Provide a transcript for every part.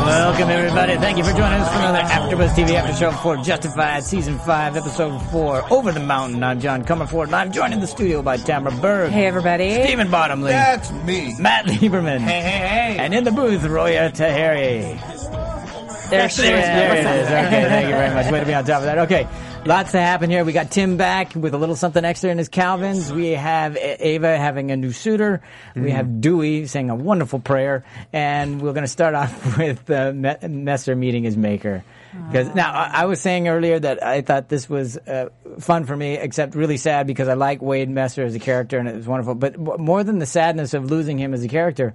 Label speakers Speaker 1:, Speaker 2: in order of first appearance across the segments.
Speaker 1: Welcome everybody. Thank you for joining us for another AfterBuzz TV After Show for Justified Season 5, Episode 4, Over the Mountain. I'm John Comerford, and I'm joined in the studio by Tamara Berg.
Speaker 2: Hey, everybody.
Speaker 1: Stephen Bottomley.
Speaker 3: That's me.
Speaker 1: Matt Lieberman.
Speaker 4: Hey, hey, hey.
Speaker 1: And in the booth, Roya Tahiri.
Speaker 2: There she is.
Speaker 1: There it is. Okay, thank you very much. Way to be on top of that. Okay, lots to happen here. We got Tim back with a little something extra in his Calvins. We have Ava having a new suitor. We have Dewey saying a wonderful prayer, and we're going to start off with uh, Me- Messer meeting his maker. Because now I, I was saying earlier that I thought this was uh, fun for me, except really sad because I like Wade Messer as a character and it was wonderful. But w- more than the sadness of losing him as a character,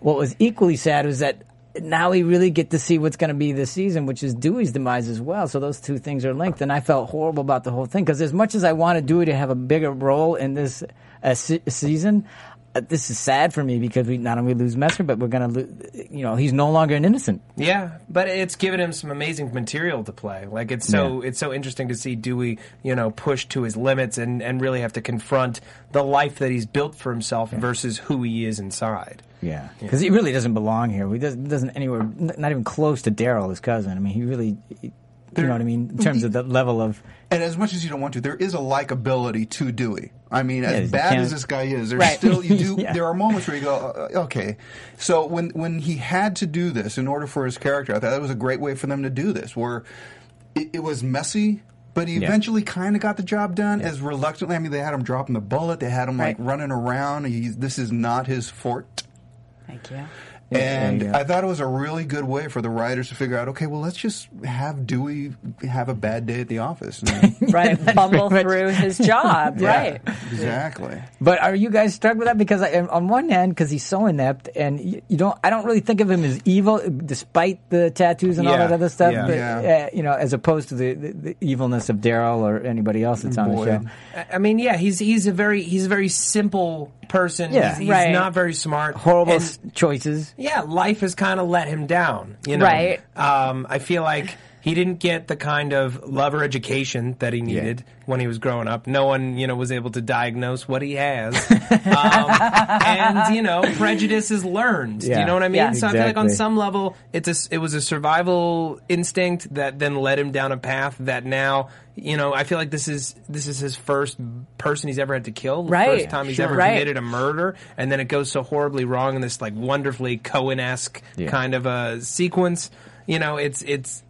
Speaker 1: what was equally sad was that now we really get to see what's going to be this season, which is Dewey's demise as well. So those two things are linked, and I felt horrible about the whole thing because as much as I wanted Dewey to have a bigger role in this uh, se- season. Uh, this is sad for me because we not only lose Messer, but we're going to lose. You know, he's no longer an innocent.
Speaker 4: Yeah, but it's given him some amazing material to play. Like it's so it's so interesting to see Dewey, you know, push to his limits and and really have to confront the life that he's built for himself versus who he is inside.
Speaker 1: Yeah, because he really doesn't belong here. He doesn't, doesn't anywhere, not even close to Daryl, his cousin. I mean, he really, you know what I mean, in terms of the level of.
Speaker 3: And as much as you don't want to, there is a likability to Dewey. I mean, as
Speaker 1: you
Speaker 3: bad as this guy is, there's
Speaker 2: Right.
Speaker 3: still you do.
Speaker 1: Yeah.
Speaker 3: There are moments where you go, uh, okay. So when when he had to do this in order for his character, I thought that was a great way for them to do this, where it, it was messy. But he
Speaker 1: Yeah.
Speaker 3: eventually kind of got the job done as reluctantly. I mean, they had him dropping the bullet. They had him like running around. He's, this is not his fort.
Speaker 2: Thank you.
Speaker 3: And
Speaker 1: there you go.
Speaker 3: I thought it was a really good way for the writers to figure out, okay, well, let's just have Dewey have a bad day at the office. And-
Speaker 2: Right. Bumble through his job.
Speaker 3: Yeah,
Speaker 2: Right.
Speaker 3: Exactly.
Speaker 1: But are you guys struck with that? Because I, on one hand, because he's so inept, and you, you don't, I don't really think of him as evil, despite the tattoos and all that other stuff.
Speaker 4: Yeah.
Speaker 1: But
Speaker 3: Yeah.
Speaker 1: Uh, you know, as opposed to the, the, the evilness of Daryl or anybody else that's on the show.
Speaker 4: I- I mean, yeah, he's he's a very he's a very simple person.
Speaker 1: Yeah.
Speaker 4: he's, he's
Speaker 2: Right.
Speaker 4: not very smart.
Speaker 1: Horrible
Speaker 4: And-
Speaker 1: choices.
Speaker 4: yeah, life has kind of let him down. You know,
Speaker 2: Right.
Speaker 4: Um, I feel like he didn't get the kind of love or education that he needed when he was growing up. No one, you know, was able to diagnose what he has, um, and you know, prejudice is learned. Do you know what I mean?
Speaker 2: Yeah.
Speaker 4: So I feel like on some level, it's a, it was a survival instinct that then led him down a path that now. You know, I feel like this is this is his first person he's ever had to kill. The
Speaker 2: Right.
Speaker 4: first time he's
Speaker 2: Sure.
Speaker 4: ever
Speaker 2: Right.
Speaker 4: committed a murder, and then it goes so horribly wrong in this like wonderfully Coen esque
Speaker 1: Yeah.
Speaker 4: kind of a sequence. You know, it's it's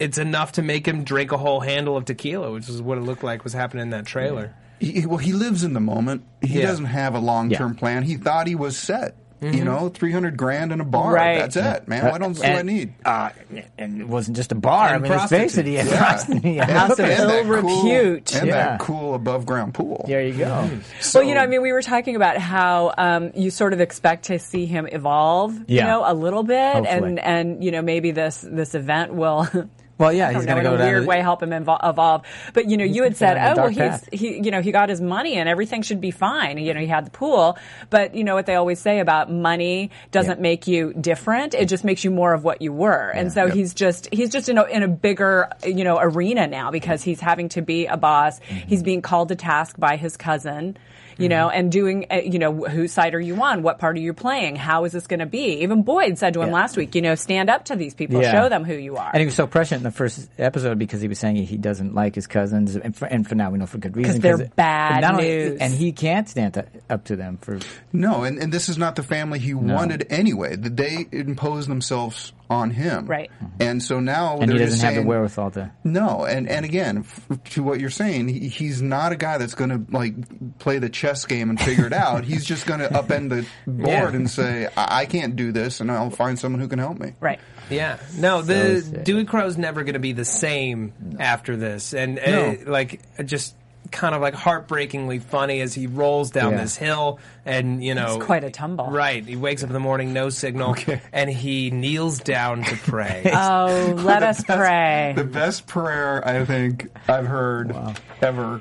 Speaker 4: it's enough to make him drink a whole handle of tequila, which is what it looked like was happening in that trailer.
Speaker 3: He, well, he lives in the moment. He
Speaker 4: Yeah.
Speaker 3: doesn't have a long term
Speaker 1: Yeah.
Speaker 3: plan. He thought he was set.
Speaker 4: Mm-hmm.
Speaker 3: You know, three hundred grand in a bar.
Speaker 2: Right.
Speaker 3: That's it, man. What else do I
Speaker 1: And-
Speaker 3: need?
Speaker 1: Uh, and it wasn't just a bar. I
Speaker 4: And
Speaker 1: mean, let's face it, he had
Speaker 3: Yeah.
Speaker 1: prostitute. he had
Speaker 3: And-
Speaker 2: House of
Speaker 3: and
Speaker 2: ill
Speaker 3: that cool-
Speaker 2: repute.
Speaker 3: and
Speaker 1: Yeah.
Speaker 3: that cool above ground pool.
Speaker 1: There you go.
Speaker 2: well, you know, I mean, we were talking about how um, you sort of expect to see him evolve,
Speaker 1: Yeah.
Speaker 2: you know, a little bit,
Speaker 1: Hopefully.
Speaker 2: and and you know, maybe this this event will
Speaker 1: Well, yeah, he's
Speaker 2: know,
Speaker 1: gonna
Speaker 2: in a weird
Speaker 1: the-
Speaker 2: way help him invol- evolve. But you know, you had said, oh well, he's he you know he got his money and everything should be fine. You know, he had the pool, but you know what they always say about money doesn't
Speaker 1: Yeah.
Speaker 2: make you different; it just makes you more of what you were. And so
Speaker 3: Yep.
Speaker 2: he's just he's just in a in a bigger you know arena now because he's having to be a boss.
Speaker 1: Mm-hmm.
Speaker 2: He's being called to task by his cousin. You know,
Speaker 1: Mm-hmm.
Speaker 2: and doing, uh, you know, whose side are you on? What part are you playing? How is this going to be? Even Boyd said to him
Speaker 1: Yeah.
Speaker 2: last week, you know, stand up to these people,
Speaker 1: Yeah.
Speaker 2: show them who you are.
Speaker 1: And he was so prescient in the first episode because he was saying he doesn't like his cousins, and for, and for now we know for good reason.
Speaker 2: 'Cause they're
Speaker 1: 'cause-
Speaker 2: bad
Speaker 1: not only-
Speaker 2: news.
Speaker 1: and he can't stand to, up to them for.
Speaker 3: No, and, and this is not the family he wanted anyway. That They imposed themselves on him.
Speaker 2: Right.
Speaker 3: And so now
Speaker 1: And he doesn't
Speaker 3: just
Speaker 1: have the wherewithal to.
Speaker 3: No, and and again, f- to what you're saying, he, he's not a guy that's going to like play the chess game and figure it out. He's just going to upend the board
Speaker 4: Yeah.
Speaker 3: and say, I-, "I can't do this, and I'll find someone who can help me."
Speaker 2: right.
Speaker 4: Yeah, no, the
Speaker 1: sick.
Speaker 4: Dewey Crowe's never going to be the same after this, and uh,
Speaker 3: No.
Speaker 4: like just kind of like heartbreakingly funny as he rolls down
Speaker 1: Yeah.
Speaker 4: this hill, and you know,
Speaker 2: It's quite a tumble.
Speaker 4: Right, he wakes up in the morning, no signal, and he kneels down to pray.
Speaker 2: Oh, let us pray.
Speaker 3: The best prayer I think I've heard ever.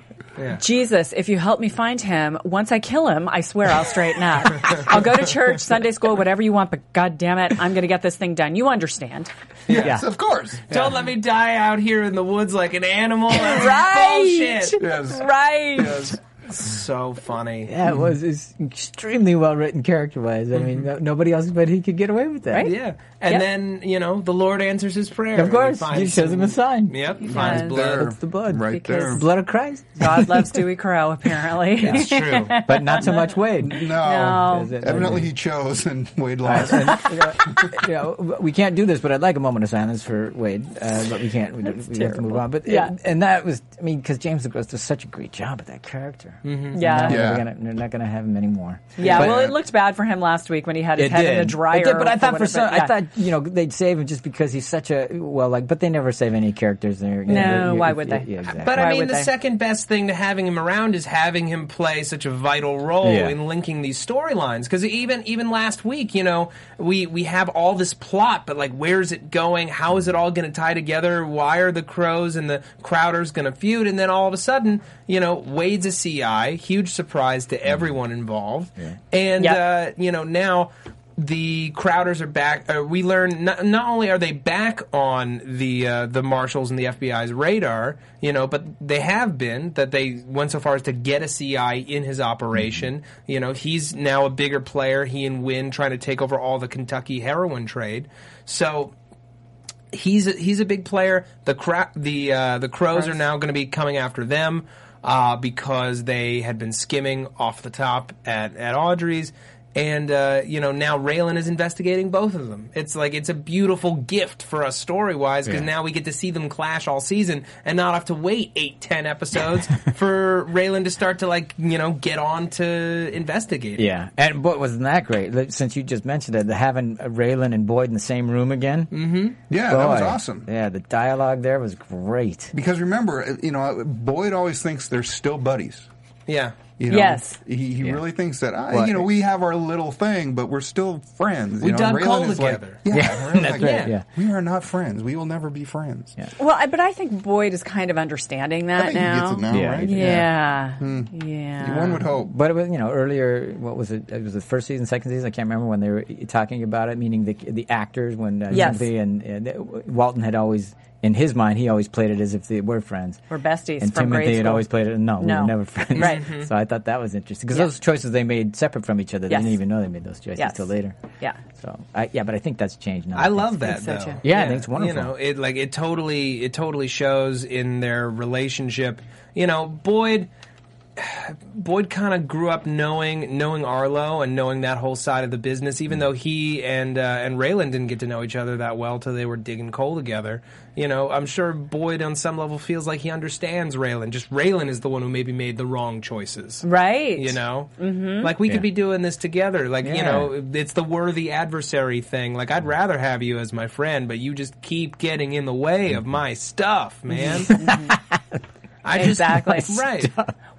Speaker 2: Jesus, if you help me find him, once I kill him, I swear I'll straighten up. I'll go to church, Sunday school, whatever you want, but god damn it, I'm going to get this thing done. You understand.
Speaker 1: Yeah.
Speaker 3: Of course.
Speaker 4: Don't let me die out here in the woods like an animal.
Speaker 2: Right.
Speaker 4: bullshit.
Speaker 3: Yes.
Speaker 2: Right.
Speaker 4: So funny.
Speaker 1: Yeah, it was it's extremely well written character wise. I mean, no, nobody else but he could get away with that.
Speaker 2: Right?
Speaker 4: Yeah, and
Speaker 2: Yep.
Speaker 4: then you know the Lord answers his prayer.
Speaker 1: Of course,
Speaker 4: finds
Speaker 1: he shows him a sign.
Speaker 4: Yep, he finds
Speaker 2: does.
Speaker 4: blood.
Speaker 1: It's the blood.
Speaker 3: Right
Speaker 2: Because-
Speaker 3: there.
Speaker 1: Blood of Christ.
Speaker 2: God loves Dewey Crowe, apparently.
Speaker 4: That's true.
Speaker 1: But not so much Wade.
Speaker 3: No.
Speaker 2: No.
Speaker 3: Evidently he chose and Wade lost.
Speaker 1: and, you know, you know, we can't do this, but I'd like a moment of silence for Wade. Uh, but we can't. We, we have to move on. But
Speaker 2: Yeah.
Speaker 1: and that was, I mean, because James LeGros does such a great job at that character. Mm-hmm.
Speaker 2: Yeah.
Speaker 3: Yeah.
Speaker 1: They're, gonna, they're not going to have him anymore.
Speaker 2: Yeah,
Speaker 1: But-
Speaker 2: well, it looked bad for him last week when he had his head
Speaker 1: did.
Speaker 2: in a dryer.
Speaker 1: It did, but I thought for
Speaker 2: whatever,
Speaker 1: some,
Speaker 2: yeah.
Speaker 1: I thought you know they'd save him just because he's such a well, like, but they never save any characters there. You
Speaker 2: No,
Speaker 1: know, you-
Speaker 2: why would they?
Speaker 1: Yeah, exactly.
Speaker 4: But
Speaker 2: Why
Speaker 4: I mean, the
Speaker 2: they?
Speaker 4: second best thing to having him around is having him play such a vital role
Speaker 1: Yeah.
Speaker 4: in linking these storylines. Because even even last week, you know, we we have all this plot, but like, where's it going? How is it all going to tie together? Why are the Crowes and the Crowders going to feud? And then all of a sudden, you know, Wade's a CI, huge surprise to everyone involved, and
Speaker 2: Yep.
Speaker 4: uh, you know now. The Crowders are back. Uh, we learn not, not only are they back on the uh, the marshals and the FBI's radar, you know, but they have been that they went so far as to get a CI in his operation. You know, he's now a bigger player. He and Wynn trying to take over all the Kentucky heroin trade. So he's a, he's a big player. The cra- the uh, the Crowes are now going to be coming after them uh, because they had been skimming off the top at at Audrey's. And uh, you know now Raylan is investigating both of them. It's like it's a beautiful gift for us story wise because
Speaker 1: Yeah.
Speaker 4: now we get to see them clash all season and not have to wait eight ten episodes for Raylan to start to like you know get on to investigate.
Speaker 1: Yeah, and but wasn't that great? Since you just mentioned it, the having Raylan and Boyd in the same room again. Mm-hmm.
Speaker 3: Yeah, that was awesome.
Speaker 1: Yeah, the dialogue there was great.
Speaker 3: Because remember, uh, you know, Boyd always thinks they're still buddies.
Speaker 4: yeah.
Speaker 3: You know?
Speaker 2: Yes.
Speaker 3: He, he really thinks that, ah,
Speaker 1: Well,
Speaker 3: you know, we have our little thing, but we're still friends.
Speaker 4: We
Speaker 3: you know?
Speaker 4: dug coal
Speaker 3: is like,
Speaker 4: together.
Speaker 3: yeah,
Speaker 1: Yeah, that's
Speaker 3: like,
Speaker 1: right, yeah.
Speaker 3: We are not friends. We will never be friends.
Speaker 1: Yeah.
Speaker 2: Well, I, but I think Boyd is kind of understanding that
Speaker 3: I think
Speaker 2: now.
Speaker 3: he gets it now,
Speaker 1: Yeah.
Speaker 3: right?
Speaker 2: Yeah.
Speaker 1: Hmm.
Speaker 2: Yeah.
Speaker 3: One would hope.
Speaker 1: But it was, you know, earlier, what was it? It was the first season, second season. I can't remember when they were talking about it, meaning the the actors when uh,
Speaker 2: Yes.
Speaker 1: And, and Walton had always, in his mind, he always played it as if they were friends.
Speaker 2: We're besties
Speaker 1: And
Speaker 2: from
Speaker 1: Timothy
Speaker 2: grade
Speaker 1: had always played it. No, we
Speaker 2: No.
Speaker 1: were never friends.
Speaker 2: Right. Mm-hmm.
Speaker 1: So I thought that was interesting because
Speaker 2: Yeah.
Speaker 1: those choices they made separate from each other. They
Speaker 2: Yes.
Speaker 1: didn't even know they made those choices
Speaker 2: Yes.
Speaker 1: till later.
Speaker 2: Yeah.
Speaker 1: So I, yeah, but I think that's changed now.
Speaker 4: I love that
Speaker 2: think so,
Speaker 4: though.
Speaker 2: too.
Speaker 1: Yeah, I think it's wonderful.
Speaker 4: You know, it like it totally it totally shows in their relationship. You know, Boyd Boyd kind of grew up knowing knowing Arlo and knowing that whole side of the business, even though he and uh, and Raylan didn't get to know each other that well till they were digging coal together. You know, I'm sure Boyd on some level feels like he understands Raylan. Just Raylan is the one who maybe made the wrong choices.
Speaker 2: Right.
Speaker 4: You know, mm-hmm. like we
Speaker 1: Yeah.
Speaker 4: could be doing this together. Like you know, it's the worthy adversary thing. Like I'd rather have you as my friend, but you just keep getting in the way of my stuff, man. I just-
Speaker 2: exactly
Speaker 4: right.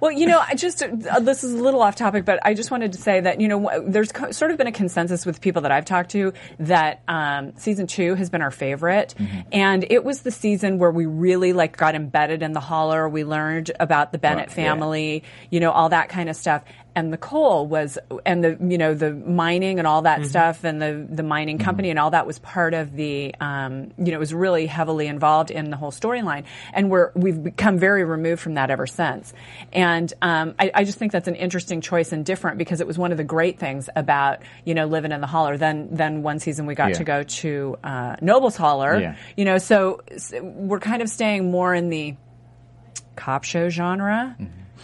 Speaker 2: Well, you know, I just uh, this is a little off topic, but I just wanted to say that you know there's co- sort of been a consensus with people that I've talked to that um, season two has been our favorite, and it was the season where we really like got embedded in the holler. We learned about the Bennett
Speaker 1: Right, yeah.
Speaker 2: family, you know, all that kind of stuff. And the coal was, and the you know the mining and all that stuff, and the the mining company and all that was part of the, um, you know, it was really heavily involved in the whole storyline. And we're we've become very removed from that ever since. And um, I, I just think that's an interesting choice and different because it was one of the great things about you know living in the holler. Then then one season we got
Speaker 1: Yeah.
Speaker 2: to go to uh, Noble's Holler,
Speaker 1: Yeah.
Speaker 2: you know, so, so we're kind of staying more in the cop show genre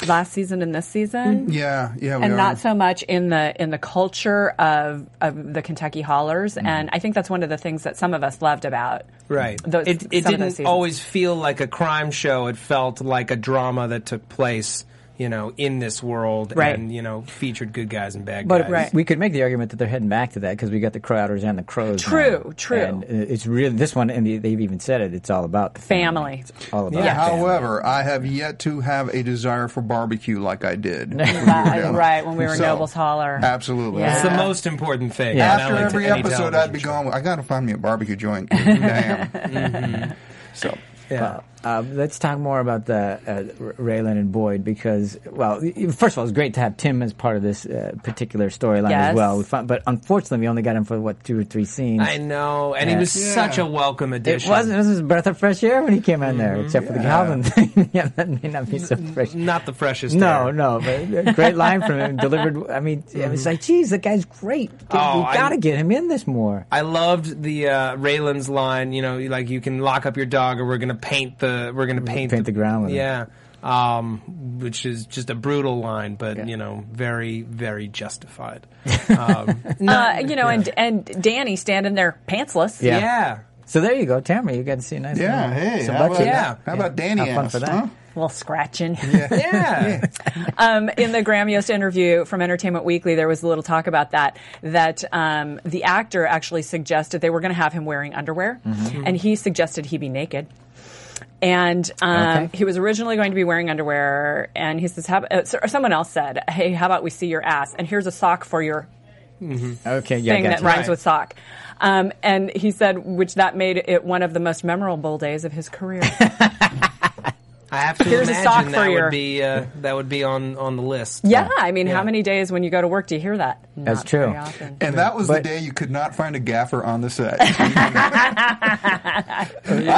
Speaker 2: last season and this season.
Speaker 3: Yeah, yeah, we
Speaker 2: And
Speaker 3: are.
Speaker 2: not so much in the in the culture of of the Kentucky Hollers,
Speaker 3: Mm-hmm.
Speaker 2: and I think that's one of the things that some of us loved about
Speaker 4: Right.
Speaker 2: Those,
Speaker 4: it it
Speaker 2: some
Speaker 4: didn't
Speaker 2: seasons.
Speaker 4: always feel like a crime show. It felt like a drama that took place, you know, in this world
Speaker 2: Right.
Speaker 4: and, you know, featured good guys and bad
Speaker 1: But
Speaker 4: guys.
Speaker 2: Right.
Speaker 1: we could make the argument that they're heading back to that because we got the Crowders and the Crowes.
Speaker 2: True,
Speaker 1: now.
Speaker 2: true.
Speaker 1: And it's really this one, and they- they've even said it. It's all about the
Speaker 2: Family.
Speaker 1: It's all about
Speaker 2: Yeah.
Speaker 3: However, I have yet to have a desire for barbecue like I did. when we were down.
Speaker 2: right when we were in
Speaker 3: So,
Speaker 2: Noble's Holler.
Speaker 3: Absolutely.
Speaker 2: Yeah.
Speaker 4: It's the most important thing.
Speaker 1: Yeah.
Speaker 3: After
Speaker 4: LA
Speaker 3: every episode, I'd be
Speaker 4: show.
Speaker 3: going. I got to find me a barbecue joint. Damn. Mm-hmm. So
Speaker 4: Yeah.
Speaker 1: Uh, let's talk more about the uh, Raylan and Boyd because, well, first of all, it's great to have Tim as part of this uh, particular storyline
Speaker 2: Yes.
Speaker 1: as well. We found, but unfortunately, we only got him for what two or three scenes.
Speaker 4: I know, and he was
Speaker 3: Yeah.
Speaker 4: such a welcome addition.
Speaker 1: It wasn't. This was a breath of fresh air when he came in there, except for the
Speaker 3: Yeah.
Speaker 1: Calvin thing. yeah, that may not be so fresh.
Speaker 4: not the freshest.
Speaker 1: No,
Speaker 4: air.
Speaker 1: no, but great line from him delivered. I mean, it was like, geez, the guy's great.
Speaker 4: Oh,
Speaker 1: we got to get him in this more.
Speaker 4: I loved the uh, Raylan's line. You know, like you can lock up your dog, or we're gonna paint the we're gonna paint,
Speaker 1: paint the ground with it.
Speaker 4: Yeah, um, which is just a brutal line, but you know, very very justified. Um,
Speaker 2: uh, you know, and and Danny standing there pantsless.
Speaker 1: Yeah.
Speaker 4: yeah.
Speaker 1: So there you go, Tamara. You got to see a nice.
Speaker 3: yeah,
Speaker 1: little-
Speaker 3: hey,
Speaker 1: some
Speaker 3: how about.
Speaker 4: Yeah.
Speaker 3: how about Danny
Speaker 1: Have fun
Speaker 3: ass,
Speaker 1: for that.
Speaker 3: huh?
Speaker 2: A little scratching.
Speaker 4: Yeah.
Speaker 2: um, in the Graham Yost interview from Entertainment Weekly, there was a little talk about that. That um, the actor actually suggested they were going to have him wearing underwear,
Speaker 1: Mm-hmm.
Speaker 2: and he suggested he be naked. And um,
Speaker 1: Okay.
Speaker 2: he was originally going to be wearing underwear, and he says, how, uh, someone else said, "Hey, how about we see your ass? And here's a sock for your
Speaker 1: Okay, yeah,
Speaker 2: thing that rhymes
Speaker 4: Right.
Speaker 2: with sock." Um, and he said, which that made it one of the most memorable days of his career.
Speaker 4: I have to
Speaker 2: Here's a sock
Speaker 4: that
Speaker 2: for your-
Speaker 4: would be uh, that would be on on the list.
Speaker 2: yeah, I mean,
Speaker 4: Yeah.
Speaker 2: how many days when you go to work do you hear that?
Speaker 1: That's true.
Speaker 2: Often.
Speaker 3: And that was
Speaker 1: But-
Speaker 3: the day you could not find a gaffer on the set. I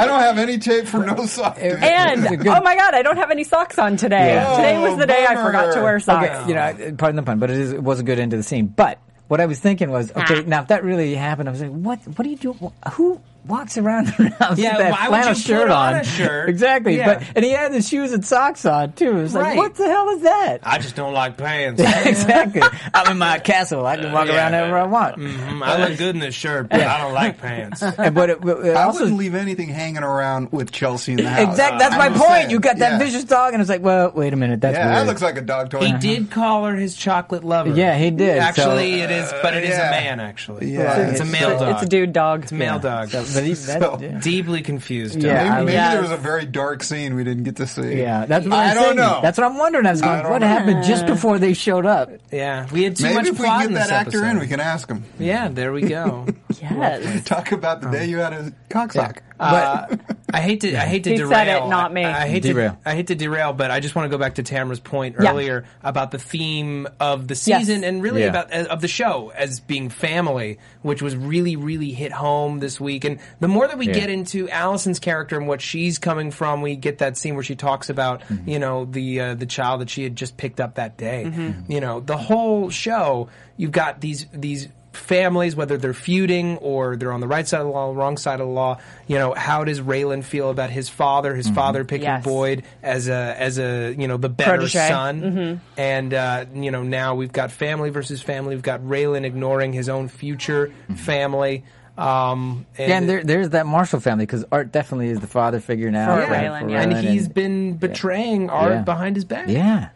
Speaker 3: don't have any tape for no sock. dude.
Speaker 2: And
Speaker 1: It's a good-
Speaker 2: oh my god, I don't have any socks on today.
Speaker 1: Yeah.
Speaker 2: Today was the day I forgot to wear socks.
Speaker 1: Okay, you know, pardon the pun, but it, is, it was a good end to the scene. But what I was thinking was, okay, now if that really happened, I was like, what? What do you do? Who walks around the house
Speaker 4: Yeah,
Speaker 1: with that
Speaker 4: why would
Speaker 1: flannel
Speaker 4: you
Speaker 1: shirt
Speaker 4: put on
Speaker 1: on?
Speaker 4: a shirt?
Speaker 1: exactly.
Speaker 4: Yeah.
Speaker 1: But and he had the shoes and socks on too. It was like,
Speaker 4: Right.
Speaker 1: what the hell is that?
Speaker 4: I just don't like pants.
Speaker 1: exactly. I'm in my castle. I can walk
Speaker 4: Yeah.
Speaker 1: around everywhere I want.
Speaker 4: Mm, I look good in this shirt, but I don't like pants.
Speaker 1: And, but it, it
Speaker 3: I
Speaker 1: also
Speaker 3: wouldn't leave anything hanging around with Chelsea in the house.
Speaker 1: exactly. That's
Speaker 3: I'm
Speaker 1: my point.
Speaker 3: saying.
Speaker 1: You got that
Speaker 3: Yeah.
Speaker 1: vicious dog, and it's like, well, wait a minute, that's
Speaker 3: Yeah,
Speaker 1: weird.
Speaker 3: that looks like a dog toy.
Speaker 4: He did call her his chocolate lover.
Speaker 1: Yeah, he did,
Speaker 4: Actually,
Speaker 1: so-
Speaker 4: it is, but it is
Speaker 3: yeah.
Speaker 4: a man. Actually,
Speaker 3: Yeah.
Speaker 4: it's a male dog.
Speaker 2: It's a dude dog.
Speaker 4: It's a male dog.
Speaker 1: So, but he, that,
Speaker 3: So-
Speaker 1: yeah.
Speaker 4: Deeply confused.
Speaker 1: Yeah,
Speaker 4: dog.
Speaker 1: I
Speaker 3: Maybe, maybe
Speaker 2: Yes.
Speaker 3: there was a very dark scene we didn't get to see.
Speaker 1: Yeah, that's what
Speaker 3: I
Speaker 1: I'm
Speaker 3: don't
Speaker 1: saying.
Speaker 3: know.
Speaker 1: That's what I'm wondering. I was going,
Speaker 3: don't
Speaker 1: what
Speaker 3: know.
Speaker 1: happened just before they showed up?
Speaker 4: yeah. We had too
Speaker 3: Maybe
Speaker 4: much
Speaker 3: if we
Speaker 4: plot
Speaker 3: get that
Speaker 4: this
Speaker 3: actor in, we can ask him.
Speaker 4: Yeah, there we go.
Speaker 2: Yes.
Speaker 3: Talk about the day you had a cocksock.
Speaker 4: Uh, I hate to I hate to
Speaker 2: He
Speaker 4: derail.
Speaker 2: said it, not me.
Speaker 4: I, I hate
Speaker 1: Derail.
Speaker 4: to I hate to derail, but I just want to go back to Tamara's point
Speaker 2: Yeah.
Speaker 4: earlier about the theme of the
Speaker 2: Yes.
Speaker 4: season and really
Speaker 1: Yeah.
Speaker 4: about uh, of the show as being family, which was really really hit home this week. And the more that we
Speaker 1: Yeah.
Speaker 4: get into Allison's character and what she's coming from, we get that scene where she talks about
Speaker 1: Mm-hmm.
Speaker 4: you know the uh, the child that she had just picked up that day. You know the whole show. You've got these these families, whether they're feuding or they're on the right side of the law, wrong side of the law. You know, how does Raylan feel about his father? His father picking
Speaker 2: Yes.
Speaker 4: Boyd as a as a you know the better
Speaker 2: Protege.
Speaker 4: son, and uh, you know now we've got family versus family. We've got Raylan ignoring his own future family. Um, and,
Speaker 1: Yeah, and there, there's that Marshal family because Art definitely is the father figure now.
Speaker 2: For Raylan, yeah.
Speaker 4: and
Speaker 1: Raylan
Speaker 4: he's been betraying Art
Speaker 1: Yeah.
Speaker 4: behind his back.
Speaker 1: yeah.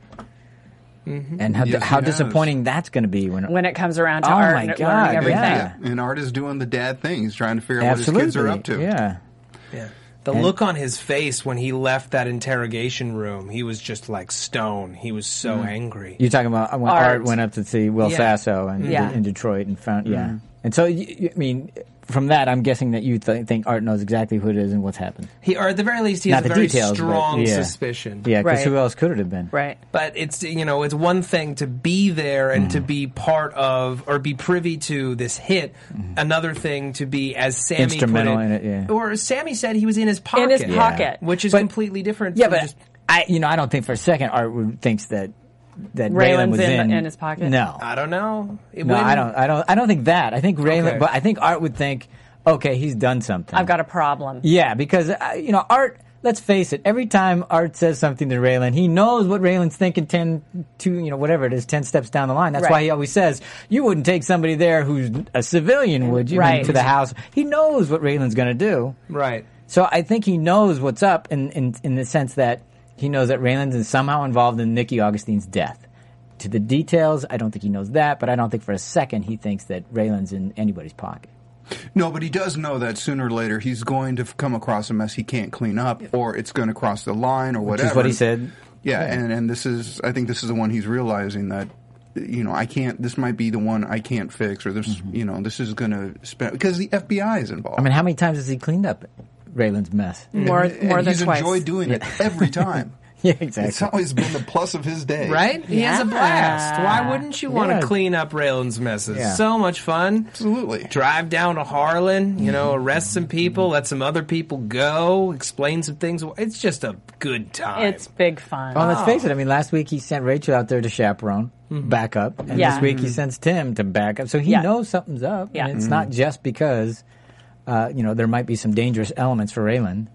Speaker 1: Mm-hmm. And how,
Speaker 3: Yes,
Speaker 1: how
Speaker 3: he has.
Speaker 1: disappointing that's going to be when,
Speaker 2: When it comes around to
Speaker 1: Oh
Speaker 2: art
Speaker 1: my
Speaker 2: and
Speaker 1: God,
Speaker 2: learning everything.
Speaker 1: yeah.
Speaker 3: And Art is doing the dad thing. He's trying to figure out
Speaker 1: absolutely
Speaker 3: what his kids are up to.
Speaker 1: Yeah.
Speaker 4: Yeah. The
Speaker 1: And-
Speaker 4: look on his face when he left that interrogation room, he was just like stone. He was so mm-hmm. angry.
Speaker 1: You're talking about when Art,
Speaker 2: Art.
Speaker 1: went up to see Will
Speaker 4: Yeah.
Speaker 1: Sasso in,
Speaker 2: Yeah.
Speaker 1: in Detroit and found yeah. Mm-hmm. And so you, you- I mean, from that, I'm guessing that you th- think Art knows exactly who it is and what's happened.
Speaker 4: He, or at the very least, he
Speaker 1: Not
Speaker 4: has a
Speaker 1: the
Speaker 4: very
Speaker 1: details, but
Speaker 4: strong
Speaker 1: yeah.
Speaker 4: suspicion.
Speaker 1: Yeah, because
Speaker 2: Right.
Speaker 1: who else could it have been?
Speaker 2: Right.
Speaker 4: But it's you know it's one thing to be there and
Speaker 1: Mm-hmm.
Speaker 4: to be part of or be privy to this hit. Another thing to be as Sammy
Speaker 1: Mm-hmm. Instrumental
Speaker 4: put it,
Speaker 1: in it, yeah.
Speaker 4: Or Sammy said he was in his pocket,
Speaker 2: In his pocket.
Speaker 4: which is
Speaker 1: But-
Speaker 4: completely different.
Speaker 1: Yeah,
Speaker 4: from
Speaker 1: but
Speaker 4: just,
Speaker 1: I, you know, I don't think for a second Art would, thinks that that
Speaker 2: Raylan's
Speaker 1: Raylan was
Speaker 2: in-
Speaker 1: in,
Speaker 2: in his pocket?
Speaker 1: No,
Speaker 4: I don't know. It
Speaker 1: no, I
Speaker 4: wouldn't-
Speaker 1: don't, I don't, I don't think that. I think Raylan,
Speaker 4: Okay.
Speaker 1: but I think Art would think, okay, he's done something.
Speaker 2: I've got a problem.
Speaker 1: Yeah, because uh, you know, Art. Let's face it. Every time Art says something to Raylan, he knows what Raylan's thinking. Ten, two, you know, whatever it is, ten steps down the line. That's why he always says, "You wouldn't take somebody there who's a civilian, would you?"
Speaker 2: Right.
Speaker 1: To the house. He knows what Raylan's going to do.
Speaker 4: right.
Speaker 1: So I think he knows what's up in, in in the sense that he knows that Raylan's is somehow involved in Nikki Augustine's death. To the details, I don't think he knows that, but I don't think for a second he thinks that Raylan's in anybody's pocket.
Speaker 3: No, but he does know that sooner or later he's going to come across a mess he can't clean up, or it's going to cross the line, or
Speaker 1: Which
Speaker 3: whatever.
Speaker 1: is what he said.
Speaker 3: Yeah, and and this is I think this is the one he's realizing that you know I can't. This might be the one I can't fix, or this you know this is going to spend because the FBI is involved.
Speaker 1: Mm-hmm. I mean, how many times has he cleaned up Raylan's mess?
Speaker 2: More,
Speaker 3: and
Speaker 2: more than
Speaker 3: he's
Speaker 2: twice.
Speaker 3: enjoyed doing it every time.
Speaker 1: Yeah, exactly.
Speaker 3: It's always been the plus of his day,
Speaker 4: Right? He has a blast. Why wouldn't you want to
Speaker 1: Yeah.
Speaker 4: clean up Raylan's messes?
Speaker 1: Yeah.
Speaker 4: So much fun.
Speaker 3: Absolutely.
Speaker 4: Drive down to Harlan, you know,
Speaker 1: Mm-hmm.
Speaker 4: arrest some people, let some other people go, explain some things. It's just a good time.
Speaker 2: It's big fun.
Speaker 1: Well, let's face it. I mean, last week he sent Rachel out there to chaperone, back up, and
Speaker 2: Yeah.
Speaker 1: this week he sends Tim to back up. So he
Speaker 2: Yeah.
Speaker 1: knows something's up,
Speaker 2: Yeah.
Speaker 1: and it's not just because, uh, you know, there might be some dangerous elements for Raylan.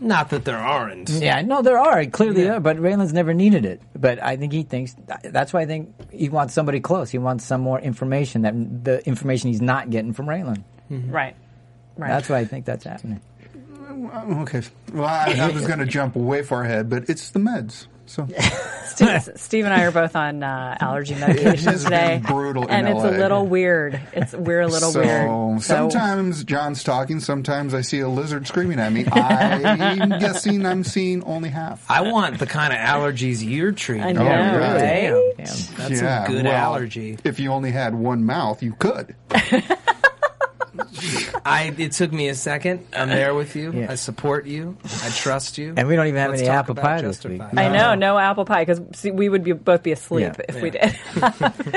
Speaker 4: Not that there aren't.
Speaker 1: Yeah, no, there are clearly
Speaker 4: Yeah.
Speaker 1: there, but Raylan's never needed it. But I think he thinks that's why I think he wants somebody close. He wants some more information that the information he's not getting from Raylan.
Speaker 2: right. Right.
Speaker 1: That's why I think that's happening.
Speaker 3: Okay. Well, I, I was going to jump way far ahead, but it's the meds. So
Speaker 2: Steve, Steve and I are both on uh, allergy medication today,
Speaker 3: been brutal in
Speaker 2: and it's a little weird. It's we're a little
Speaker 3: so
Speaker 2: weird. So
Speaker 3: sometimes John's talking. Sometimes I see a lizard screaming at me. I'm guessing I'm seeing only half.
Speaker 4: I want the kind of allergies you're treating.
Speaker 2: I know,
Speaker 3: yeah.
Speaker 2: right?
Speaker 1: Damn.
Speaker 4: That's
Speaker 3: yeah,
Speaker 4: some good
Speaker 3: well,
Speaker 4: allergy.
Speaker 3: If you only had one mouth, you could.
Speaker 4: I it took me a second. I'm there with you.
Speaker 1: Yeah.
Speaker 4: I support you. I trust you.
Speaker 1: And we don't even have
Speaker 4: Let's
Speaker 1: any apple pie this week.
Speaker 4: Justified.
Speaker 2: I know, no apple pie because we would be, both be asleep
Speaker 1: Yeah.
Speaker 2: if we did.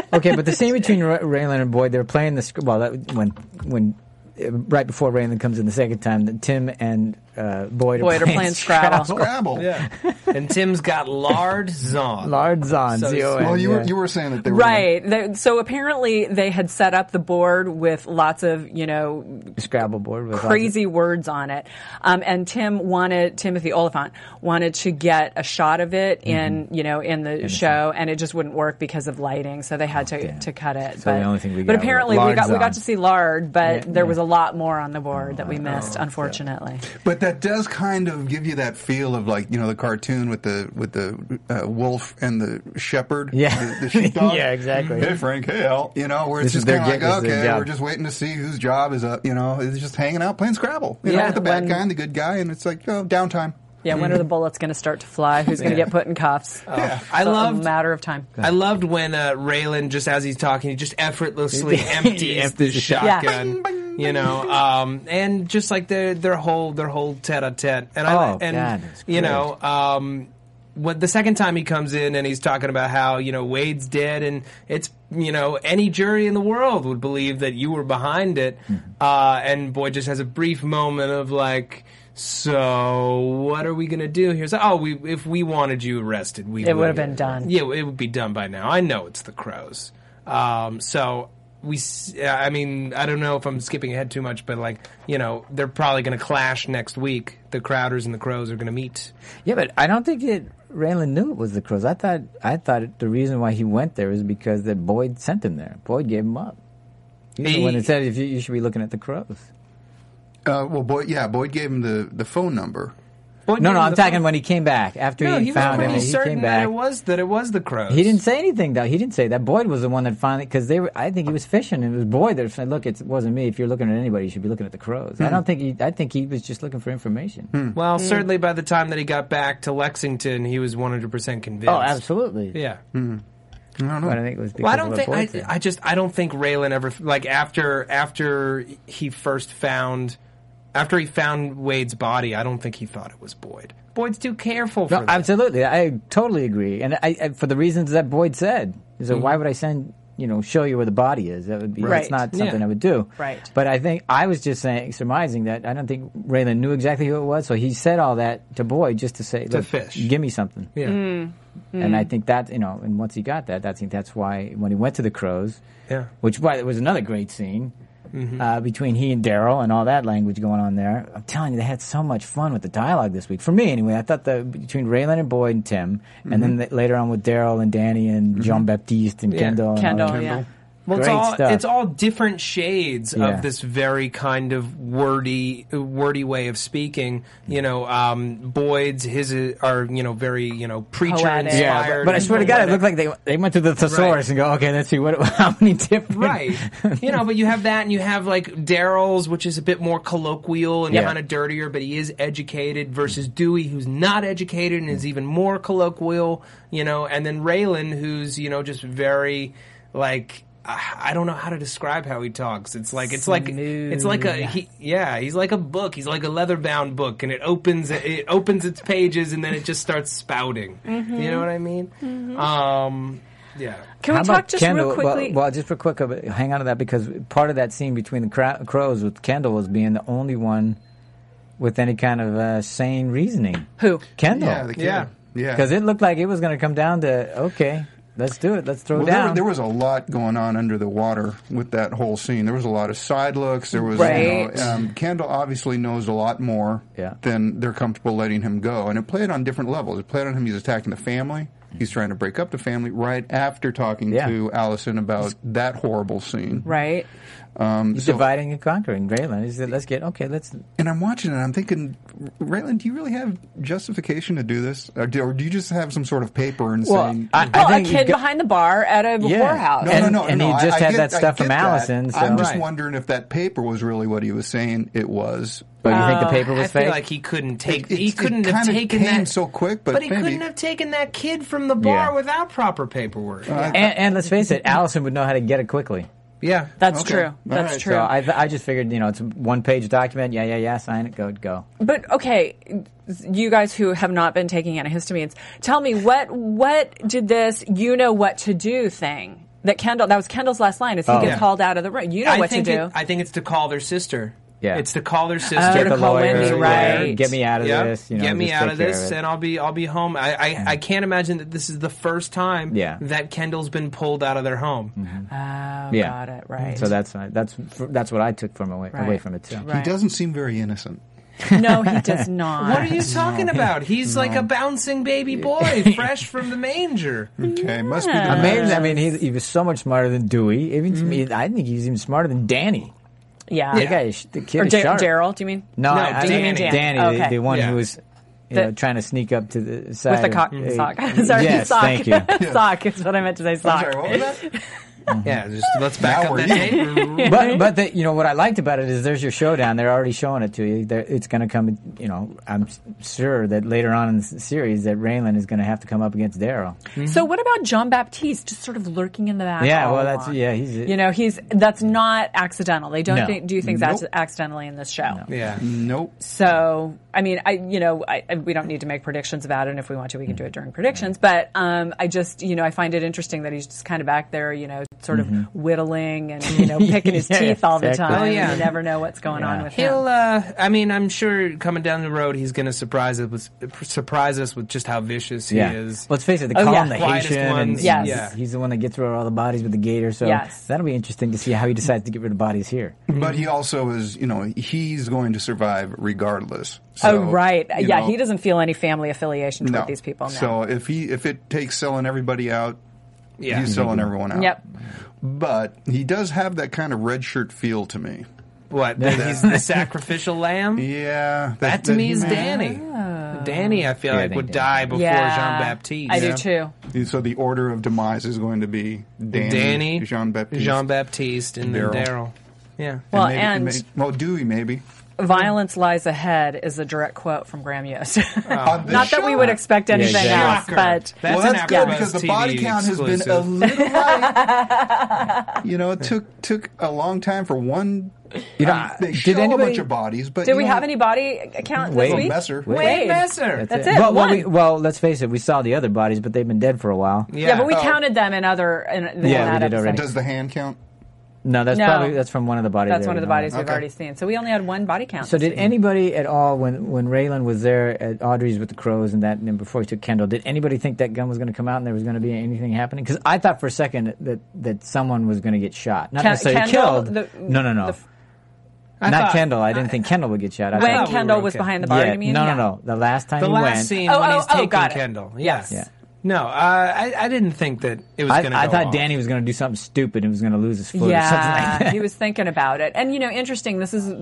Speaker 1: okay, but the scene between Raylan and Boyd, they're playing the well that, when when uh, right before Raylan comes in the second time, that Tim and uh, Boyd,
Speaker 2: Boyd are playing Scrabble.
Speaker 3: Scrabble.
Speaker 4: Yeah. and Tim's got lard zon.
Speaker 1: Lard on
Speaker 4: So-
Speaker 1: Z-O-N,
Speaker 3: Well, you
Speaker 1: yeah.
Speaker 3: were you were saying that they were
Speaker 2: Right. They- so apparently they had set up the board with lots of, you know,
Speaker 1: Scrabble board with lots of-
Speaker 2: crazy words on it. Um, and Tim wanted, Timothy Olyphant wanted to get a shot of it in,
Speaker 1: Mm-hmm.
Speaker 2: you know, in the show and it just wouldn't work because of lighting. So they had to, to cut it.
Speaker 1: So the only thing we
Speaker 2: but
Speaker 1: got was
Speaker 2: apparently we got, we got to see lard, but
Speaker 1: Yeah,
Speaker 2: there
Speaker 1: yeah.
Speaker 2: was a lot more on the board that we missed, unfortunately.
Speaker 3: But that does kind of give you that feel of like you know the cartoon with the with the uh, wolf and the shepherd.
Speaker 1: Yeah.
Speaker 3: the, the sheepdog.
Speaker 1: Yeah, exactly.
Speaker 3: Hey Frank, hey Al. You know, where it's
Speaker 1: This
Speaker 3: just kind of like
Speaker 1: this is their
Speaker 3: okay, we're just waiting to see whose job is up. You know, it's just hanging out playing Scrabble. You know, with the bad
Speaker 2: when-
Speaker 3: guy and the good guy, and it's like oh, downtime.
Speaker 2: Yeah, when are the bullets going to start to fly? Who's going to
Speaker 4: Yeah.
Speaker 2: get put in cuffs?
Speaker 3: Yeah.
Speaker 4: I
Speaker 2: It's a
Speaker 4: loved
Speaker 2: matter of time.
Speaker 4: I loved when uh, Raylan, just as he's talking, he just effortlessly empties
Speaker 1: empties
Speaker 4: the
Speaker 1: the shot.
Speaker 4: shotgun. You know, um, and just like their their whole their whole tete a tete, and I
Speaker 1: Oh,
Speaker 4: and
Speaker 1: God, that's
Speaker 4: you know, um, when the second time he comes in and he's talking about how you know Wade's dead, and it's you know any jury in the world would believe that you were behind it,
Speaker 1: Mm-hmm.
Speaker 4: uh, and boy just has a brief moment of like. So what are we gonna do here? So, oh, we if we wanted you arrested, we
Speaker 2: It would have been done.
Speaker 4: Yeah, it would be done by now. I know it's the Crowes. Um, so we, I mean, I don't know if I'm skipping ahead too much, but like, you know, they're probably going to clash next week. The Crowders and the Crowes are going to meet.
Speaker 1: Yeah, but I don't think it. Raylan knew it was the Crowes. I thought I thought the reason why he went there is because that Boyd sent him there. Boyd gave him up. He's the one that said if you, you should be looking at the Crowes.
Speaker 3: Uh, well, Boyd, yeah, Boyd gave him the, the phone number,
Speaker 4: Boyd
Speaker 1: No, no, I'm talking
Speaker 4: phone.
Speaker 1: when he came back after
Speaker 4: No,
Speaker 1: he,
Speaker 4: he
Speaker 1: found him.
Speaker 4: pretty
Speaker 1: and He
Speaker 4: certain
Speaker 1: came
Speaker 4: that
Speaker 1: back.
Speaker 4: it was that it was the Crowes.
Speaker 1: He didn't say anything though. He didn't say that. Boyd was the one that finally because they were. I think he was fishing. and It was Boyd that said, "Look, it wasn't me. If you're looking at anybody, you should be looking at the Crowes."
Speaker 4: Hmm.
Speaker 1: I don't think he. I think he was just looking for information.
Speaker 4: Well, certainly by the time that he got back to Lexington, he was 100% convinced.
Speaker 1: Oh, absolutely.
Speaker 4: Yeah.
Speaker 3: I don't know.
Speaker 1: But I think it was
Speaker 4: Well, I don't
Speaker 1: what
Speaker 4: think
Speaker 1: Boyd
Speaker 4: I,
Speaker 1: said.
Speaker 4: I just I don't think Raylan ever like after after he first found after he found Wade's body. I don't think he thought it was Boyd. Boyd's too careful for
Speaker 1: No,
Speaker 4: that.
Speaker 1: absolutely. I totally agree, and I, I for the reasons that Boyd said. He
Speaker 4: Mm-hmm.
Speaker 1: "Why would I send you know show you where the body is? That would be
Speaker 2: Right.
Speaker 1: that's not something
Speaker 4: Yeah.
Speaker 1: I would do."
Speaker 2: Right.
Speaker 1: But I think I was just saying, surmising that I don't think Raylan knew exactly who it was, so he said all that to Boyd just to say,
Speaker 4: To fish.
Speaker 1: give me something."
Speaker 4: yeah.
Speaker 2: Mm.
Speaker 1: And I think that you know, and once he got that, I think that's why when he went to the Crowes,
Speaker 4: Yeah.
Speaker 1: which by it was another great scene
Speaker 4: Mm-hmm.
Speaker 1: uh, between he and Daryl and all that language going on there. I'm telling you, they had so much fun with the dialogue this week. For me, anyway, I thought the between Raylan and Boyd and Tim, and then the, later on with Daryl and Danny and Jean Baptiste and
Speaker 4: Mm-hmm. Yeah.
Speaker 1: Kendall. and all
Speaker 2: Kendall, yeah.
Speaker 4: Well, it's all
Speaker 1: stuff.
Speaker 4: it's all different shades
Speaker 1: Yeah.
Speaker 4: of this very kind of wordy wordy way of speaking. You know, um, Boyd's his uh, are you know very you know preacher
Speaker 2: Poetic.
Speaker 1: Yeah,
Speaker 4: inspired.
Speaker 1: but, but I
Speaker 4: and
Speaker 1: swear to God, it looked like they they went to the thesaurus and go, okay, let's see what how many different
Speaker 4: right. you know, but you have that, and you have like Daryl's, which is a bit more colloquial and
Speaker 1: Yeah.
Speaker 4: kind of dirtier, but he is educated, versus Dewey, who's not educated and is even more colloquial. You know, and then Raylan, who's you know just very like. I don't know how to describe how he talks. It's like it's like it's like a he, yeah. He's like a book. He's like a leather bound book, and it opens it opens its pages, and then it just starts spouting. You know what I mean? Um, yeah.
Speaker 2: Can
Speaker 1: How
Speaker 2: we
Speaker 1: about
Speaker 2: talk just
Speaker 1: Kendall?
Speaker 2: real quickly?
Speaker 1: Well, well, just for quick, uh, hang on to that because part of that scene between the cra- Crowes with Kendall was being the only one with any kind of uh, sane reasoning.
Speaker 2: Who?
Speaker 1: Kendall.
Speaker 3: Yeah, the kid.
Speaker 4: Yeah.
Speaker 3: Yeah.
Speaker 1: Because it looked like it was going to come down to okay, let's do it, let's throw
Speaker 3: Well,
Speaker 1: down.
Speaker 3: there, there was a lot going on under the water with that whole scene. There was a lot of side looks. There was,
Speaker 2: Right.
Speaker 3: you know, um, Kendall obviously knows a lot more
Speaker 1: Yeah.
Speaker 3: than they're comfortable letting him go, and it played on different levels. It played on him. He's attacking the family. He's trying to break up the family right after talking
Speaker 1: Yeah.
Speaker 3: to Allison about that horrible scene.
Speaker 2: right.
Speaker 3: Um,
Speaker 1: He's
Speaker 3: so-
Speaker 1: dividing and conquering. Raylan, he said, let's get okay, let's.
Speaker 3: and I'm watching it. and I'm thinking, Raylan, do you really have justification to do this, or do, or do you just have some sort of paper and
Speaker 1: Well,
Speaker 3: saying?
Speaker 1: I-
Speaker 2: Well, a
Speaker 1: think
Speaker 2: kid
Speaker 1: got-
Speaker 2: behind the bar at a
Speaker 1: Yeah.
Speaker 2: whorehouse.
Speaker 3: No,
Speaker 1: And-
Speaker 3: no, no,
Speaker 1: and
Speaker 3: no.
Speaker 1: he just
Speaker 3: I- I
Speaker 1: had
Speaker 3: get-
Speaker 1: that stuff
Speaker 3: get
Speaker 1: from
Speaker 3: that.
Speaker 1: Allison, so-
Speaker 3: I'm just
Speaker 4: Right.
Speaker 3: wondering if that paper was really what he was saying it was.
Speaker 1: But you think the paper was
Speaker 4: I feel
Speaker 1: fake?
Speaker 4: like he couldn't take.
Speaker 3: It-
Speaker 4: he couldn't have taken
Speaker 3: came
Speaker 4: that
Speaker 3: so quick, but
Speaker 4: he
Speaker 3: maybe-
Speaker 4: couldn't have taken that kid from the bar
Speaker 1: Yeah.
Speaker 4: without proper paperwork.
Speaker 1: and, and let's face it, Allison would know how to get it quickly.
Speaker 4: Yeah,
Speaker 2: That's
Speaker 3: Okay.
Speaker 2: true. That's
Speaker 3: right.
Speaker 2: true.
Speaker 1: So I, I just figured, you know, it's a one page document. Yeah, yeah, yeah. Sign it. Go, go.
Speaker 2: But okay, you guys who have not been taking antihistamines, tell me what what did this you know what to do thing that Kendall that was Kendall's last line is he
Speaker 1: Oh.
Speaker 2: gets
Speaker 4: Yeah.
Speaker 2: called out of the room. You know
Speaker 4: I
Speaker 2: what to do.
Speaker 4: It, I think it's to call their sister.
Speaker 1: Yeah.
Speaker 4: it's to call their sister.
Speaker 2: Get
Speaker 1: Get
Speaker 2: to
Speaker 1: the
Speaker 2: call
Speaker 1: lawyer,
Speaker 2: Wendy,
Speaker 1: yeah,
Speaker 2: right.
Speaker 1: Get me out of
Speaker 4: Yeah.
Speaker 1: this. You know,
Speaker 4: Get me out of this,
Speaker 1: it.
Speaker 4: and I'll be I'll be home. I, I, I can't imagine that this is the first time
Speaker 1: Yeah.
Speaker 4: that Kendall's been pulled out of their home.
Speaker 2: oh,
Speaker 1: yeah.
Speaker 2: got it right.
Speaker 1: So that's that's that's what I took from away away from it too.
Speaker 2: Right.
Speaker 3: He doesn't seem very innocent.
Speaker 2: no, he does not.
Speaker 4: What are you talking about? He's like a bouncing baby boy, fresh from the manger.
Speaker 3: Okay, must be the
Speaker 2: Yeah.
Speaker 1: Amazing. I mean, he, he was so much smarter than Dewey. Even to
Speaker 4: Mm-hmm.
Speaker 1: me, I think he's even smarter than Danny.
Speaker 2: Yeah.
Speaker 1: The guy, is- the kid
Speaker 2: Or
Speaker 1: is
Speaker 2: Da-
Speaker 1: sharp.
Speaker 2: Daryl? Do you mean?
Speaker 1: No,
Speaker 4: No,
Speaker 1: I, I
Speaker 4: Danny.
Speaker 1: mean
Speaker 2: Danny.
Speaker 1: Danny, the,
Speaker 2: Okay.
Speaker 1: the one
Speaker 4: Yeah.
Speaker 1: who was you
Speaker 2: The-
Speaker 1: know, trying to sneak up to the side
Speaker 2: With the
Speaker 1: of-
Speaker 2: cock
Speaker 1: uh,
Speaker 2: sock. Sorry,
Speaker 1: yes,
Speaker 2: sock.
Speaker 1: thank you.
Speaker 2: sock is what I meant to say. Sock.
Speaker 3: sorry, what was that? Mm-hmm.
Speaker 4: Yeah, just let's back
Speaker 3: Now
Speaker 4: up that
Speaker 3: even.
Speaker 4: tape.
Speaker 1: but but the, you know what I liked about it is there's your showdown. They're already showing it to you. They're, it's going to come. You know, I'm sure that later on in the series that Raylan is going to have to come up against Daryl. Mm-hmm.
Speaker 2: So what about John Baptiste just sort of lurking in the back?
Speaker 1: Yeah,
Speaker 2: oh,
Speaker 1: well, that's
Speaker 2: along?
Speaker 1: yeah. He's
Speaker 2: You know, he's that's not accidental. They don't
Speaker 1: No.
Speaker 2: thi- do things
Speaker 3: Nope.
Speaker 2: ac- accidentally in this show.
Speaker 4: Yeah.
Speaker 3: Nope.
Speaker 2: So, I mean, I you know, I, I- we don't need to make predictions about it. And if we want to, we can do it during predictions. Mm-hmm. But um, I just, you know, I find it interesting that he's just kind of back there, you know, sort of whittling and you know picking his
Speaker 1: Yeah,
Speaker 2: teeth all the time.
Speaker 4: Oh, yeah.
Speaker 2: You never know what's going on
Speaker 1: Yeah.
Speaker 2: with
Speaker 4: He'll.
Speaker 2: him.
Speaker 4: Uh, I mean, I'm sure coming down the road, he's going to surprise us with surprise us with just how vicious he
Speaker 1: yeah.
Speaker 4: is.
Speaker 1: Let's face it. They
Speaker 2: Oh,
Speaker 1: call
Speaker 2: yeah.
Speaker 1: the
Speaker 4: Quietest
Speaker 1: Haitian, and.
Speaker 2: Yes.
Speaker 1: he's,
Speaker 4: Yeah.
Speaker 1: he's the one that gets rid of all the bodies with the gator. So
Speaker 2: Yes.
Speaker 1: that'll be interesting to see how he decides to get rid of bodies here.
Speaker 3: But he also is, you know, he's going to survive regardless. So,
Speaker 2: oh, right. Yeah,
Speaker 3: know,
Speaker 2: he doesn't feel any family affiliation toward
Speaker 3: no.
Speaker 2: these people. No.
Speaker 3: So if he if it takes selling everybody out,
Speaker 4: Yeah.
Speaker 3: he's selling everyone out.
Speaker 2: Yep.
Speaker 3: But he does have that kind of red shirt feel to me.
Speaker 4: What? that he's the sacrificial lamb?
Speaker 3: Yeah,
Speaker 4: That to me is Danny. Oh. Danny, I feel
Speaker 1: Yeah, I
Speaker 4: like
Speaker 1: think
Speaker 4: would
Speaker 1: Danny.
Speaker 4: die before
Speaker 2: yeah,
Speaker 4: Jean Baptiste.
Speaker 2: I do too.
Speaker 3: So the order of demise is going to be Danny,
Speaker 4: Danny,
Speaker 3: Jean Baptiste,
Speaker 4: Jean Baptiste, and then
Speaker 3: Daryl.
Speaker 4: Daryl. Yeah.
Speaker 2: Well,
Speaker 3: maybe-
Speaker 2: and
Speaker 3: maybe- well, Dewey maybe.
Speaker 2: "Violence lies ahead" is a direct quote from Graham Yost.
Speaker 3: On
Speaker 2: Not that we would expect anything
Speaker 1: exactly.
Speaker 2: else, but
Speaker 4: That's
Speaker 3: well, that's good because the
Speaker 4: TV
Speaker 3: body count has been a
Speaker 4: exclusive.
Speaker 3: little light. you know, it took took a long time for one.
Speaker 1: You know,
Speaker 3: I they
Speaker 1: did
Speaker 3: show a bunch of bodies, but
Speaker 2: did we
Speaker 3: know,
Speaker 2: have any body count
Speaker 1: Wade.
Speaker 2: this week?
Speaker 3: Messer.
Speaker 1: Wade.
Speaker 2: Wade.
Speaker 4: Messer.
Speaker 2: That's it,
Speaker 1: Well, well, we, well, let's face it. We saw the other bodies, but they've been dead for a while.
Speaker 2: Yeah, but we
Speaker 3: Oh.
Speaker 2: counted them in other. In, in
Speaker 1: Yeah,
Speaker 2: that
Speaker 1: we did
Speaker 2: episode.
Speaker 1: already.
Speaker 3: Does the hand count?
Speaker 1: No, that's
Speaker 2: No.
Speaker 1: probably that's from one of the bodies.
Speaker 2: That's
Speaker 1: there,
Speaker 2: one of the
Speaker 1: you
Speaker 2: bodies we've
Speaker 3: Okay.
Speaker 2: already seen. So we only had one body count.
Speaker 1: So did
Speaker 2: week.
Speaker 1: anybody at all when when Raylan was there at Audrey's with the Crowes and that, and then before he took Kendall, did anybody think that gun was going to come out and there was going to be anything happening? Because I thought for a second that that someone was going to get shot, not
Speaker 2: Ken-
Speaker 1: necessarily
Speaker 2: Kendall,
Speaker 1: killed.
Speaker 2: the-
Speaker 1: no, no, no,
Speaker 2: the-
Speaker 4: I
Speaker 1: not
Speaker 4: thought-
Speaker 1: Kendall. I didn't think Kendall would get shot. I
Speaker 2: when
Speaker 1: thought,
Speaker 4: thought we
Speaker 2: Kendall was
Speaker 4: okay.
Speaker 2: behind the bar,
Speaker 1: yeah,
Speaker 2: you mean?
Speaker 1: no,
Speaker 2: Yeah.
Speaker 1: no, no. The last time
Speaker 4: The
Speaker 1: he
Speaker 4: last
Speaker 1: went,
Speaker 4: scene
Speaker 2: Oh,
Speaker 4: when
Speaker 2: oh,
Speaker 4: he's
Speaker 2: oh,
Speaker 4: taking
Speaker 2: got it.
Speaker 4: Kendall.
Speaker 2: Yes.
Speaker 4: Yes. No, uh, I, I didn't think that it was
Speaker 1: I,
Speaker 4: going to
Speaker 1: I thought
Speaker 4: off.
Speaker 1: Danny was going to do something stupid and was going to lose his foot or something
Speaker 2: Yeah,
Speaker 1: like that.
Speaker 2: he was thinking about it. And you know, interesting. This is